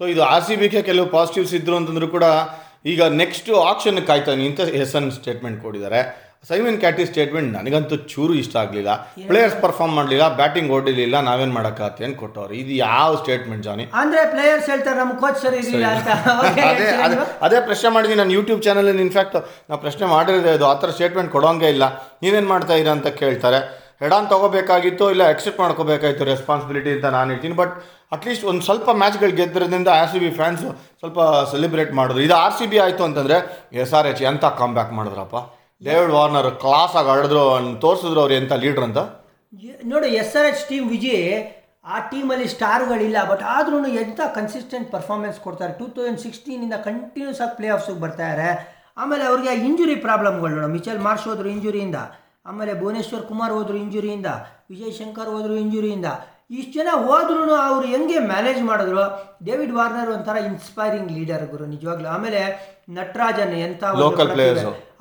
[SPEAKER 1] ಸೊ ಇದು ಆರ್ ಸಿ ಬಿಗೆ ಕೆಲವು ಪಾಸಿಟಿವ್ಸ್ ಇದ್ರು ಅಂತಂದ್ರೂ ಕೂಡ ಈಗ ನೆಕ್ಸ್ಟ್ ಆಕ್ಷನ್ ಕಾಯ್ತಾನೆ ಅಂತ ಹೆಸನ್ ಸ್ಟೇಟ್ಮೆಂಟ್ ಕೊಟ್ಟಿದ್ದಾರೆ. ಸೈಮನ್ ಕ್ಯಾಟಿ ಸ್ಟೇಟ್ಮೆಂಟ್ ನನಗಂತೂ ಚೂರು ಇಷ್ಟ ಆಗಲಿಲ್ಲ. ಪ್ಲೇಯರ್ಸ್ ಪರ್ಫಾರ್ಮ್ ಮಾಡಲಿಲ್ಲ ಬ್ಯಾಟಿಂಗ್ ಓಡಿಲಿಲ್ಲ ನಾವೇನು ಮಾಡೋಕ್ಕಾಗತ್ತೆ ಅಂತ ಕೊಟ್ಟವ್ರು. ಇದು ಯಾವ ಸ್ಟೇಟ್ಮೆಂಟ್ ಜಾನಿ
[SPEAKER 2] ಅಂದ್ರೆ ಪ್ಲೇಯರ್ಸ್ ಹೇಳ್ತಾರೆ ನಮ್ಮ ಕೋಚ್ ಸರಿ ಇರಲಿಲ್ಲ ಅಂತ. ಅವ್ರಿಗೆ
[SPEAKER 1] ಅದೇ ಅದೇ ಅದೇ ಪ್ರಶ್ನೆ ಮಾಡಿದ್ವಿ ನಾನು ಯೂಟ್ಯೂಬ್ ಚಾನಲಲ್ಲಿ ಇನ್ಫ್ಯಾಕ್ಟ್ ನಾವು ಪ್ರಶ್ನೆ ಮಾಡಿರೋದೇ ಅದು. ಆ ಥರ ಸ್ಟೇಟ್ಮೆಂಟ್ ಕೊಡೋಂಗೆ ಇಲ್ಲ. ನೀವೇನು ಮಾಡ್ತಾ ಇದ್ದೀರಾ ಅಂತ ಕೇಳ್ತಾರೆ. ಹೆಡಾನ್ ತೊಗೋಬೇಕಾಗಿತ್ತು ಇಲ್ಲ ಎಕ್ಸೆಪ್ಟ್ ಮಾಡ್ಕೋಬೇಕಾಗಿತ್ತು ರೆಸ್ಪಾನ್ಸಿಬಿಲಿಟಿ ಅಂತ ನಾನು ಹೇಳ್ತೀನಿ. ಬಟ್ ಅಟ್ಲೀಸ್ಟ್ ಒಂದು ಸ್ವಲ್ಪ ಮ್ಯಾಚ್ಗಳು ಗೆದ್ದಿರೋದ್ರಿಂದ ಆರ್ ಸಿ ಬಿ ಫ್ಯಾನ್ಸು ಸ್ವಲ್ಪ ಸೆಲೆಬ್ರೇಟ್ ಮಾಡಿದ್ರು. ಇದು ಆರ್ ಸಿ ಬಿ ಆಯಿತು ಅಂತಂದರೆ ಎಸ್ ಆರ್ ಎಚ್ ಎಂಥ ಕಾಮ್ ಬ್ಯಾಕ್ ಮಾಡಿದ್ರಪ್ಪ? ಡೇವಿಡ್ ವಾರ್ನರ್ ಕ್ಲಾಸಾಗಿ ಆಡಿದ್ರು ತೋರಿಸಿದ್ರು ಅವ್ರು ಎಂಥ ಲೀಡ್ರ್ ಅಂತ.
[SPEAKER 2] ನೋಡು S R H team Vijay ಆ ಟೀಮಲ್ಲಿ ಸ್ಟಾರ್ಗಳಿಲ್ಲ ಬಟ್ ಆದ್ರೂ ಎಂಥ ಕನ್ಸಿಸ್ಟೆಂಟ್ ಪರ್ಫಾರ್ಮೆನ್ಸ್ ಕೊಡ್ತಾರೆ. ಟೂ ತೌಸಂಡ್ ಸಿಕ್ಸ್ಟೀನಿಂದ ಕಂಟಿನ್ಯೂಸ್ ಆಗಿ ಪ್ಲೇ ಆಫ್ಸಿಗೆ ಇದಾರೆ. ಆಮೇಲೆ ಅವ್ರಿಗೆ ಇಂಜುರಿ ಪ್ರಾಬ್ಲಮ್ಗಳು ನೋಡು. ಮಿಚಲ್ ಮಾರ್ಷ್ ಹೋದ್ರು ಇಂಜುರಿಯಿಂದ ಆಮೇಲೆ ಭುವನೇಶ್ವರ್ ಕುಮಾರ್ ಹೋದ್ರು ಇಂಜುರಿಯಿಂದ ವಿಜಯ್ ಶಂಕರ್ ಹೋದ್ರು ಇಂಜುರಿಯಿಂದ ಇಷ್ಟು ಜನ ಹೋದ್ರೂ ಅವರು ಹೆಂಗೆ ಮ್ಯಾನೇಜ್ ಮಾಡಿದ್ರು? ಡೇವಿಡ್ ವಾರ್ನರ್ ಒಂಥರ ಇನ್ಸ್ಪೈರಿಂಗ್ ಲೀಡರ್ ಗುರು ನಿಜವಾಗ್ಲೂ. ಆಮೇಲೆ ನಟರಾಜನ್ ಎಂಥ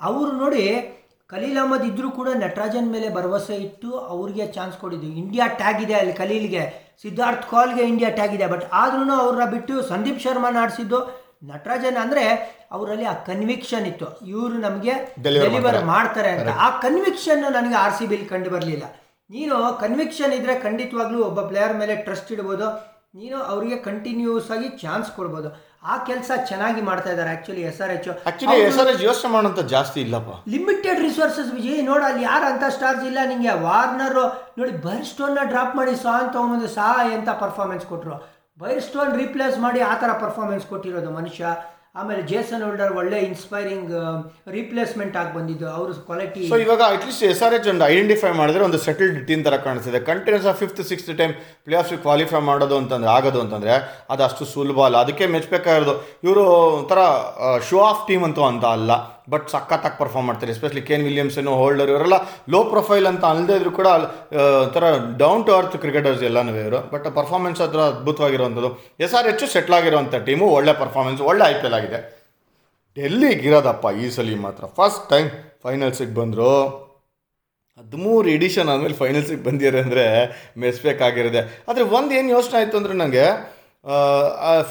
[SPEAKER 2] ಅವರು ನೋಡಿ ಖಲೀಲ್ ಅಹಮದ್ ಇದ್ರೂ ಕೂಡ ನಟರಾಜನ್ ಮೇಲೆ ಭರವಸೆ ಇಟ್ಟು ಅವ್ರಿಗೆ ಚಾನ್ಸ್ ಕೊಟ್ಟಿದ್ದು. ಇಂಡಿಯಾ ಟ್ಯಾಗ್ ಇದೆ ಅಲ್ಲಿ ಖಲೀಲ್ಗೆ. ಸಿದ್ಧಾರ್ಥ್ ಕಾಲ್ಗೆ ಇಂಡಿಯಾ ಟ್ಯಾಗ್ ಇದೆ. ಬಟ್ ಆದ್ರೂ ಅವ್ರನ್ನ ಬಿಟ್ಟು ಸಂದೀಪ್ ಶರ್ಮಾ ಆಡಿಸಿದ್ದು ನಟರಾಜನ್ ಅಂದ್ರೆ ಅವರಲ್ಲಿ ಆ ಕನ್ವಿಕ್ಷನ್ ಇತ್ತು. ಇವರು ನಮಗೆ ಡೆಲಿವರ್
[SPEAKER 1] ಮಾಡ್ತಾರೆ.
[SPEAKER 2] ಅಂತ. ಆ ಕನ್ವಿಕ್ಷನ್ ನನಗೆ ಆರ್ ಸಿ ಬಿಲ್ ಕಂಡು ಬರಲಿಲ್ಲ. ನೀನು ಕನ್ವಿಕ್ಷನ್ ಇದ್ರೆ ಖಂಡಿತವಾಗ್ಲೂ ಒಬ್ಬ ಪ್ಲೇಯರ್ ಮೇಲೆ ಟ್ರಸ್ಟ್ ಇಡ್ಬೋದು. ನೀನು ಅವರಿಗೆ ಕಂಟಿನ್ಯೂಸ್ ಆಗಿ ಚಾನ್ಸ್ ಕೊಡ್ಬೋದು. ಆ ಕೆಲಸ ಚೆನ್ನಾಗಿ ಮಾಡ್ತಾ ಇದ್ದಾರೆ actually S R H
[SPEAKER 1] actually S R H ಯೋಚನೆ ಮಾಡೋಂಥ ಜಾಸ್ತಿ ಇಲ್ಲಪ್ಪ.
[SPEAKER 2] ಲಿಮಿಟೆಡ್ ರಿಸೋರ್ಸಸ್ ವಿಜಯ್ ನೋಡ ಅಲ್ಲಿ ಯಾರು ಅಂತ ಸ್ಟಾರ್ಸ್ ಇಲ್ಲ ನಿಂಗೆ. ವಾರ್ನರ್ ನೋಡಿ ಬೈರ್ ಸ್ಟೋನ್ನ ಡ್ರಾಪ್ ಮಾಡಿ ಸಾ ಅಂತ ಒಂದು ಸಾ ಅಂತ ಪರ್ಫಾರ್ಮೆನ್ಸ್ ಕೊಟ್ಟರು ಬೈರ್ ಸ್ಟೋನ್ ರೀಪ್ಲೇಸ್ ಮಾಡಿ ಆ ಥರ ಪರ್ಫಾರ್ಮೆನ್ಸ್ ಕೊಟ್ಟಿರೋದು ಮನುಷ್ಯ. ಆಮೇಲೆ ಜೇಸನ್ ಹೋಲ್ಡರ್ ಒಳ್ಳೆ ಇನ್ಸ್ಪೈರಿಂಗ್ ರೀಪ್ಲೇಸ್ಮೆಂಟ್ ಆಗಿ ಬಂದಿದ್ದು. ಅವ್ರ ಕ್ವಾಲಿಟಿ
[SPEAKER 1] ಸೊ ಇವಾಗ at least S R H ಒಂದು ಐಡೆಂಟಿಫೈ ಮಾಡಿದ್ರೆ ಒಂದು ಸೆಟಲ್ಡ್ ಟೀಮ್ ಥರ ಕಾಣಿಸ್ತಿದೆ. Continuous of fifth sixth time play off qualify ಮಾಡೋದು ಅಂತಂದ್ರೆ, ಆಗೋದು ಅಂತಂದರೆ ಅದು ಅಷ್ಟು ಸುಲಭ ಅಲ್ಲ. ಅದಕ್ಕೆ ಮೆಚ್ಚಬೇಕಾಗಿರೋದು ಇವರು ಒಂಥರ ಶೋ ಆಫ್ ಟೀಮ್ ಅಂತೂ ಅಂತ ಅಲ್ಲ. ಬಟ್ ಸಖತ್ತಾಗಿ ಪರ್ಫಾರ್ಮ್ ಮಾಡ್ತಾರೆ. ಎಸ್ಪೆಷಲಿ ಕೇನ್ ವಿಲಿಯಮ್ಸನ್ ಹೋಲ್ಡರ್ ಇವರೆಲ್ಲ ಲೋ ಪ್ರೊಫೈಲ್ ಅಂತ ಅಲ್ಲದೆ ಇದ್ರು ಕೂಡ ಒಂಥರ ಡೌನ್ ಟು ಅರ್ತ್ ಕ್ರಿಕೆಟರ್ಸ್ ಎಲ್ಲನೂ ಇವರು. ಬಟ್ ಪರ್ಫಾರ್ಮೆನ್ಸ್ ಹತ್ರ ಅದ್ಭುತವಾಗಿರುವಂಥದ್ದು. ಎಸ್ ಆರ್ ಹೆಚ್ಚು ಸೆಟ್ಲ್ ಆಗಿರುವಂಥ ಟೀಮು ಒಳ್ಳೆ ಪರ್ಫಾರ್ಮೆನ್ಸ್ ಒಳ್ಳೆ ಐ ಪಿ ಎಲ್ ಆಗಿದೆ. ಡೆಲ್ಲಿಗಿರೋದಪ್ಪ ಈ ಸಲ ಮಾತ್ರ. ಫಸ್ಟ್ ಟೈಮ್ ಫೈನಲ್ಸಿಗೆ ಬಂದರು. ಹದಿಮೂರು ಎಡಿಷನ್ ಆದಮೇಲೆ ಫೈನಲ್ಸಿಗೆ ಬಂದಿದ್ದಾರೆ ಅಂದರೆ ಮೆಸ್ಬೇಕಾಗಿರೋದೆ ಆದರೆ ಒಂದು ಏನು ಯೋಚನೆ ಆಯಿತು ಅಂದರೆ ನನಗೆ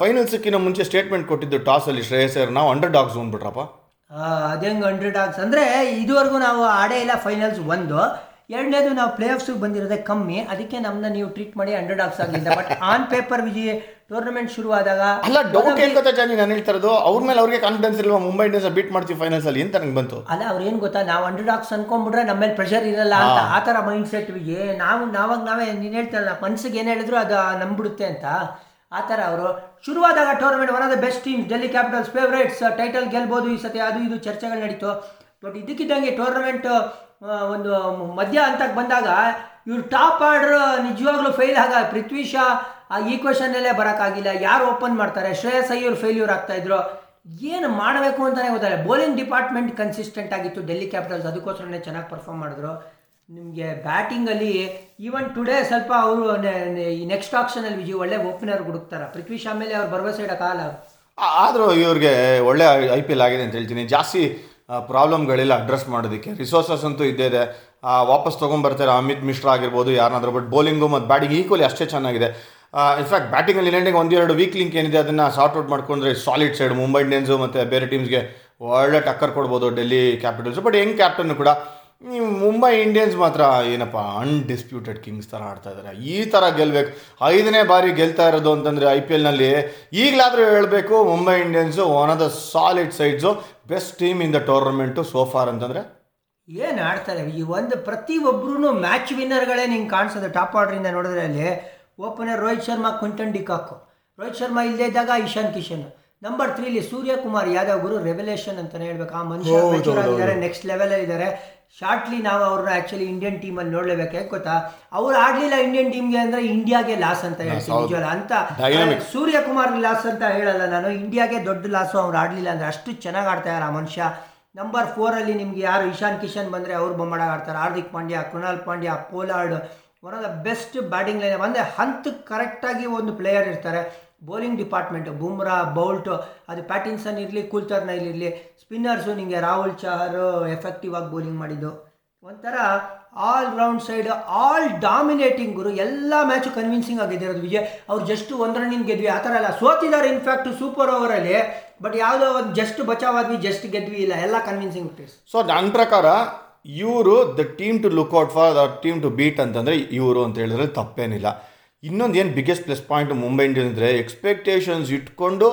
[SPEAKER 1] ಫೈನಲ್ಸಿಕ್ಕಿನ ಮುಂಚೆ ಸ್ಟೇಟ್ಮೆಂಟ್ ಕೊಟ್ಟಿದ್ದು ಟಾಸಲ್ಲಿ ಶ್ರೇಯಸ್ ನಾವು ಅಂಡರ್ ಡಾಗ್ಸ್ ಅಂದ್ಬಿಟ್ರಪ್ಪ
[SPEAKER 2] ಅದೇಂಗ್ ಹಂಡ್ರೆಡ್ ಆಗ್ಸ್ ಅಂದರೆ ಇದುವರೆಗೂ ನಾವು ಆಡೇ ಇಲ್ಲ ಫೈನಲ್ಸ್ ಒಂದು. ಎರಡನೇದು ನಾವು ಪ್ಲೇ ಆಫ್ಸಿಗೆ ಬಂದಿರೋದೇ ಕಮ್ಮಿ. ಅದಕ್ಕೆ ನಮ್ಮನ್ನ ನೀವು ಟ್ರೀಟ್ ಮಾಡಿ ಹಂಡ್ರೆಡ್ ಆಫ್ಸ್ ಆಗಲಿಲ್ಲ. But on paper Vijay tournament ಶುರುವಾದಾಗ
[SPEAKER 1] ಅಲ್ಲ ಡೌಟ್ ಏನ್ ಗೊತ್ತಾ ಜಾನಿ ನಾನು ಹೇಳ್ತಾ ಇರೋದು? ಅವ್ರ ಮೇಲೆ ಅವ್ರಿಗೆ ಕಾನ್ಫಿಡೆನ್ಸ್ ಇಲ್ವಾ? ಮುಂಬೈ ಇಂಡಿಯನ್ಸ್ ಬೀಟ್ ಮಾಡ್ತೀವಿ ಫೈನಲ್ಸ್ ಅಲ್ಲಿ ಅಂತ ನನಗೆ ಬಂತು.
[SPEAKER 2] ಅಲ್ಲ ಅವ್ರು ಏನು ಗೊತ್ತಾ? ನಾವು ಹಂಡ್ರೆಡ್ ಆಕ್ಸ್ ಅನ್ಕೊಂಡ್ಬಿಟ್ರೆ ನಮ್ಮ ಮೇಲೆ ಪ್ರೆಷರ್ ಇರಲ್ಲ ಅಂತ. ಆ ಥರ ಮೈಂಡ್ ಸೆಟ್ ನಾವು ನಾವಾಗ ನಾವೇ ನೀನು ಹೇಳ್ತಾರಲ್ಲ ಮನ್ಸಿಗೆ ಏನು ಹೇಳಿದ್ರು ಅದು ನಂಬಿಡುತ್ತೆ ಅಂತ. ಆ ಥರ ಅವರು. ಶುರುವಾದಾಗ tournament one of the best teams Delhi Capitals favourites title ಗೆಲ್ಬೋದು ಈ ಸತಿ. ಅದು ಇದು ಚರ್ಚೆಗಳು ನಡೀತು. ಬಟ್ ಇದಕ್ಕಿದ್ದಂಗೆ ಟೂರ್ನಮೆಂಟ್ ಒಂದು ಮಧ್ಯ ಹಂತಕ್ಕೆ ಬಂದಾಗ ಇವ್ರು ಟಾಪ್ ಆರ್ಡ್ರ್ ನಿಜವಾಗ್ಲೂ ಫೇಲ್ ಆಗ ಪೃಥ್ವಿ ಶಾ ಆ ಈಕ್ವೇಷನ್ನಲ್ಲೇ ಬರೋಕ್ಕಾಗಿಲ್ಲ. ಯಾರು ಓಪನ್ ಮಾಡ್ತಾರೆ? ಶ್ರೇಯಸ್ ಐಯರ್ ಫೇಲ್ಯೂರ್ ಆಗ್ತಾ ಇದ್ರು. ಏನು ಮಾಡಬೇಕು ಅಂತಲೇ ಗೊತ್ತಾಗಲ್ಲ ಬೌಲಿಂಗ್ ಡಿಪಾರ್ಟ್ಮೆಂಟ್ ಕನ್ಸಿಸ್ಟೆಂಟ್ ಆಗಿತ್ತು. ಡೆಲ್ಲಿ ಕ್ಯಾಪಿಟಲ್ಸ್ ಅದಕ್ಕೋಸ್ಕರನೇ ಚೆನ್ನಾಗಿ ಪರ್ಫಾರ್ಮ್ ಮಾಡಿದ್ರು. ನಿಮಗೆ ಬ್ಯಾಟಿಂಗಲ್ಲಿ ಈವನ್ ಟುಡೇ ಸ್ವಲ್ಪ ಅವರು ಈ ನೆಕ್ಸ್ಟ್ ಆಪ್ಷನಲ್ಲಿ ವಿಜಯ್ ಒಳ್ಳೆ ಓಪನರ್ ಹುಡುಕ್ತಾರೆ. ಪೃಥ್ವಿ ಶಾ ಮೇಲೆ ಅವ್ರು ಭರವಸೆ ಇಡೋಕ್ಕಾಗಲ್ಲ
[SPEAKER 1] ಆದ್ರೂ ಇವ್ರಿಗೆ ಒಳ್ಳೆ ಐ ಪಿ ಎಲ್ ಆಗಿದೆ ಅಂತ ಹೇಳ್ತೀನಿ. ಜಾಸ್ತಿ ಪ್ರಾಬ್ಲಮ್ಗಳಿಲ್ಲ ಅಡ್ರೆಸ್ ಮಾಡೋದಕ್ಕೆ. ರಿಸೋರ್ಸಸ್ ಅಂತೂ ಇದ್ದೇ ಇದೆ. ವಾಪಸ್ ತೊಗೊಂಬರ್ತಾರೆ ಅಮಿತ್ ಮಿಶ್ರಾ ಆಗಿರ್ಬೋದು, ಯಾರನ್ನಾದ್ರೂ ಬಟ್ ಬೌಲಿಂಗು ಮತ್ತು ಬ್ಯಾಟಿಂಗ್ ಈಕ್ವಲಿ ಅಷ್ಟೇ ಚೆನ್ನಾಗಿದೆ. ಇನ್ಫ್ಯಾಕ್ಟ್ ಬ್ಯಾಟಿಂಗಲ್ಲಿ ಒಂದು ಒಂದೆರಡು ವೀಕ್ ಲಿಂಕ್ ಏನಿದೆ, ಅದನ್ನು ಸಾರ್ಟ್ ಔಟ್ ಮಾಡ್ಕೊಂಡ್ರೆ ಸಾಲಿಡ್ ಸೈಡ್ ಮುಂಬೈ ಇಂಡಿಯನ್ಸು ಮತ್ತು ಬೇರೆ ಟೀಮ್ಸ್ಗೆ ಒಳ್ಳೆ ಟಕ್ಕರ್ ಕೊಡ್ಬೋದು ಡೆಲ್ಲಿ ಕ್ಯಾಪಿಟಲ್ಸು ಬಟ್ ಹೆಂಗ್ ಕ್ಯಾಪ್ಟನ್ ಕೂಡ ನೀವು ಮುಂಬೈ ಇಂಡಿಯನ್ಸ್ ಮಾತ್ರ ಏನಪ್ಪ ಅನ್ಡಿಸ್ಪ್ಯೂಟೆಡ್ ಕಿಂಗ್ಸ್ ಥರ ಆಡ್ತಾ ಇದ್ದಾರೆ ಈ ಥರ ಗೆಲ್ಬೇಕು. ಐದನೇ ಬಾರಿ ಗೆಲ್ತಾ ಇರೋದು ಅಂತಂದರೆ ಐ ಪಿ ಎಲ್ನಲ್ಲಿ ಈಗಲಾದರೂ ಹೇಳಬೇಕು Mumbai Indians one of the solid sides best team in the tournament so far ಅಂತಂದರೆ?
[SPEAKER 2] ಏನು ಆಡ್ತಾರೆ ಈ ಒಂದು ಪ್ರತಿಯೊಬ್ಬರೂ ಮ್ಯಾಚ್ ವಿನ್ನರ್ಗಳೇ ನಿಂಗೆ ಕಾಣಿಸೋದು. ಟಾಪ್ ಆರ್ಡ್ರಿಂದ ನೋಡಿದ್ರೆ ಅಲ್ಲಿ opener Rohit Sharma Quinton de Kock. Rohit Sharma ಇಲ್ಲದೇ ಇದ್ದಾಗ ಇಶಾನ್ ಕಿಶನ್. ನಂಬರ್ ತ್ರೀಲಿ ಸೂರ್ಯಕುಮಾರ್ ಯಾದವ್ ಗುರು ರೆವಲ್ಯೂಷನ್ ಅಂತಾನೆ ಹೇಳ್ಬೇಕು. ಆ ಮನುಷ್ಯ ನೆಕ್ಸ್ಟ್ ಲೆವೆಲಲ್ಲಿ ಇದ್ದಾರೆ. ಶಾರ್ಟ್ಲಿ ನಾವು ಅವ್ರನ್ನ ಆ್ಯಕ್ಚುಲಿ ಇಂಡಿಯನ್ ಟೀಮಲ್ಲಿ ನೋಡ್ಲೇಬೇಕು. ಯಾಕೆ ಗೊತ್ತಾ? ಅವ್ರು ಆಡಲಿಲ್ಲ ಇಂಡಿಯನ್ ಟೀಮ್ಗೆ ಅಂದರೆ ಇಂಡಿಯಾಗೆ ಲಾಸ್ ಅಂತ ಹೇಳ್ತೀನಿ ಅಂತ. ಸೂರ್ಯಕುಮಾರ್ ಲಾಸ್ ಅಂತ ಹೇಳಲ್ಲ ನಾನು. ಇಂಡಿಯಾಗೆ ದೊಡ್ಡ ಲಾಸು ಅವ್ರು ಆಡಲಿಲ್ಲ ಅಂದರೆ ಅಷ್ಟು ಚೆನ್ನಾಗಿ ಆಡ್ತಾ ಇದ್ದಾರೆ ಆ ಮನುಷ್ಯ. ನಂಬರ್ ಫೋರಲ್ಲಿ ನಿಮ್ಗೆ ಯಾರು ಇಶಾನ್ ಕಿಶನ್ ಬಂದರೆ ಅವ್ರು ಬೊಮ್ಮಡ ಆಡ್ತಾರೆ. Hardik Pandya Krunal Pandya Pollard one of the best batting line ಅಂದರೆ ಹಂತ ಕರೆಕ್ಟಾಗಿ ಒಂದು ಪ್ಲೇಯರ್ ಇರ್ತಾರೆ. ಬೌಲಿಂಗ್ ಡಿಪಾರ್ಟ್ಮೆಂಟ್, ಬುಮ್ರಾ, ಬೌಲ್ಟ್, ಅದು ಪ್ಯಾಟಿನ್ಸನ್ ಇರಲಿ ಕುಲ್ತರ್ನೈಲ್ ಇರಲಿ, ಸ್ಪಿನ್ನರ್ಸು ನಿಮಗೆ ರಾಹುಲ್ ಚಹರ್ ಎಫೆಕ್ಟಿವ್ ಆಗಿ ಬೌಲಿಂಗ್ ಮಾಡಿದ್ದು. ಒಂಥರ all round side all dominating ಗುರು, ಎಲ್ಲ ಮ್ಯಾಚು ಕನ್ವಿನ್ಸಿಂಗ್ ಆಗಿದ್ದಿರೋದು ವಿಜಯ್. ಅವ್ರು ಜಸ್ಟ್ ಒಂದು ರನ್ನಿಂಗ್ ಗೆದ್ವಿ, ಆ ಥರ ಅಲ್ಲ. ಸೋತಿದ್ದಾರೆ ಇನ್ಫ್ಯಾಕ್ಟ್ ಸೂಪರ್ ಓವರಲ್ಲಿ ಬಟ್ ಯಾವುದೋ ಒಂದು ಜಸ್ಟ್ ಬಚಾವಾದ್ವಿ ಜಸ್ಟ್ ಗೆದ್ವಿ ಇಲ್ಲ, ಎಲ್ಲ ಕನ್ವಿನ್ಸಿಂಗ್ ಪ್ಲೇಸ್
[SPEAKER 1] ಸೊ ನನ್ನ ಪ್ರಕಾರ ಇವರು the team to look out for the team to beat ಅಂತಂದರೆ ಇವರು ಅಂತ ಹೇಳಿದ್ರೆ ತಪ್ಪೇನಿಲ್ಲ. ಇನ್ನೊಂದು ಏನು biggest plus point Mumbai Indians ಅಂದರೆ ಎಕ್ಸ್ಪೆಕ್ಟೇಷನ್ಸ್ ಇಟ್ಕೊಂಡು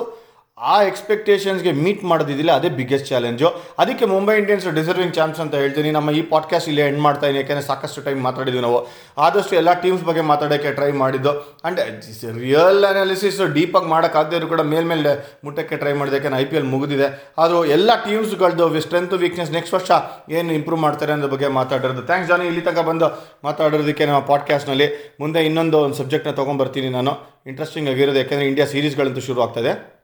[SPEAKER 1] ಆ ಎಕ್ಸ್ಪೆಕ್ಟೇಷನ್ಸ್ಗೆ ಮೀಟ್ ಮಾಡೋದಿದ್ದಿಲ್ಲ ಅದೇ ಬಿಗ್ಗೆಸ್ಟ್ ಚಾಲೆಂಜು ಅದಕ್ಕೆ ಮುಂಬೈ ಇಂಡಿಯನ್ಸ್ ಡಿಸರ್ವಿಂಗ್ ಚಾನ್ಸ್ ಅಂತ ಹೇಳ್ತೀನಿ. ನಮ್ಮ ಈ ಪಾಡ್ಕಾಸ್ಟ್ ಇಲ್ಲಿ ಎಂಡ್ ಮಾಡ್ತಾ ಇದ್ದೀನಿ, ಯಾಕೆಂದರೆ ಸಾಕಷ್ಟು ಟೈಮ್ ಮಾತಾಡಿದ್ವಿ ನಾವು. ಆದಷ್ಟು ಎಲ್ಲ ಟೀಮ್ಸ್ ಬಗ್ಗೆ ಮಾತಾಡೋಕ್ಕೆ ಟ್ರೈ ಮಾಡಿದ್ದು. ಆ್ಯಂಡ್ ರಿಯಲ್ ಅನಾಲಿಸಿಸ್ ಡೀಪಾಗಿ ಮಾಡೋಕ್ಕಾಗದೇ ಇದ್ರು ಕೂಡ ಮೇಲ್ಮೇಲೆ ಮುಟ್ಟಕ್ಕೆ ಟ್ರೈ ಮಾಡಿದೆ ಯಾಕೆಂದ್ರೆ ಐ ಪಿ ಎಲ್ ಮುಗಿದಿದೆ. ಆದರೂ ಎಲ್ಲ ಟೀಮ್ಸ್ಗಳದ್ದು ಸ್ಟ್ರೆಂತ್ ವೀಕ್ನೆಸ್ ನೆಕ್ಸ್ಟ್ ವರ್ಷ ಏನು ಇಂಪ್ರೂವ್ ಮಾಡ್ತಾರೆ ಅನ್ನೋ ಬಗ್ಗೆ ಮಾತಾಡಿರೋದು ಥ್ಯಾಂಕ್ಸ್ ಜಾನಿ ಇಲ್ಲಿ ತನಕ ಬಂದು ಮಾತಾಡೋದಕ್ಕೆ ನಮ್ಮ ಪಾಡ್ಕಾಸ್ಟ್ನಲ್ಲಿ ಮುಂದೆ ಇನ್ನೊಂದು ಒಂದು ಸಬ್ಜೆಕ್ಟ್ನ ತೊಗೊಂಬರ್ತೀನಿ ನಾನು. ಇಂಟ್ರೆಸ್ಟಿಂಗ್ ಆಗಿರೋದು ಯಾಕೆಂದರೆ ಇಂಡಿಯಾ ಸೀರೀಸ್ಗಳಂತೂ ಶುರು ಆಗ್ತದೆ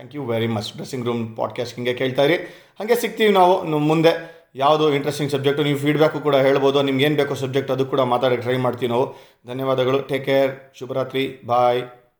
[SPEAKER 1] thank you very much dressing room podcast ಹಿಂಗೆ ಕೇಳ್ತಾ ಇರಿ. ಹಾಗೆ ಸಿಗ್ತೀವಿ ನಾವು ಮುಂದೆ. ಯಾವುದು ಇಂಟ್ರೆಸ್ಟಿಂಗ್ ಸಬ್ಜೆಕ್ಟು ನೀವು ಫೀಡ್ಬ್ಯಾಕು ಕೂಡ ಹೇಳ್ಬೋದು. ನಿಮ್ಗೆ ಏನು ಬೇಕೋ ಸಬ್ಜೆಕ್ಟ್ ಅದು ಕೂಡ ಮಾತಾಡೋಕ್ಕೆ ಟ್ರೈ ಮಾಡ್ತೀವಿ ನಾವು. ಧನ್ಯವಾದಗಳು. ಟೇಕ್ ಕೇರ್ ಶುಭರಾತ್ರಿ. ಬಾಯ್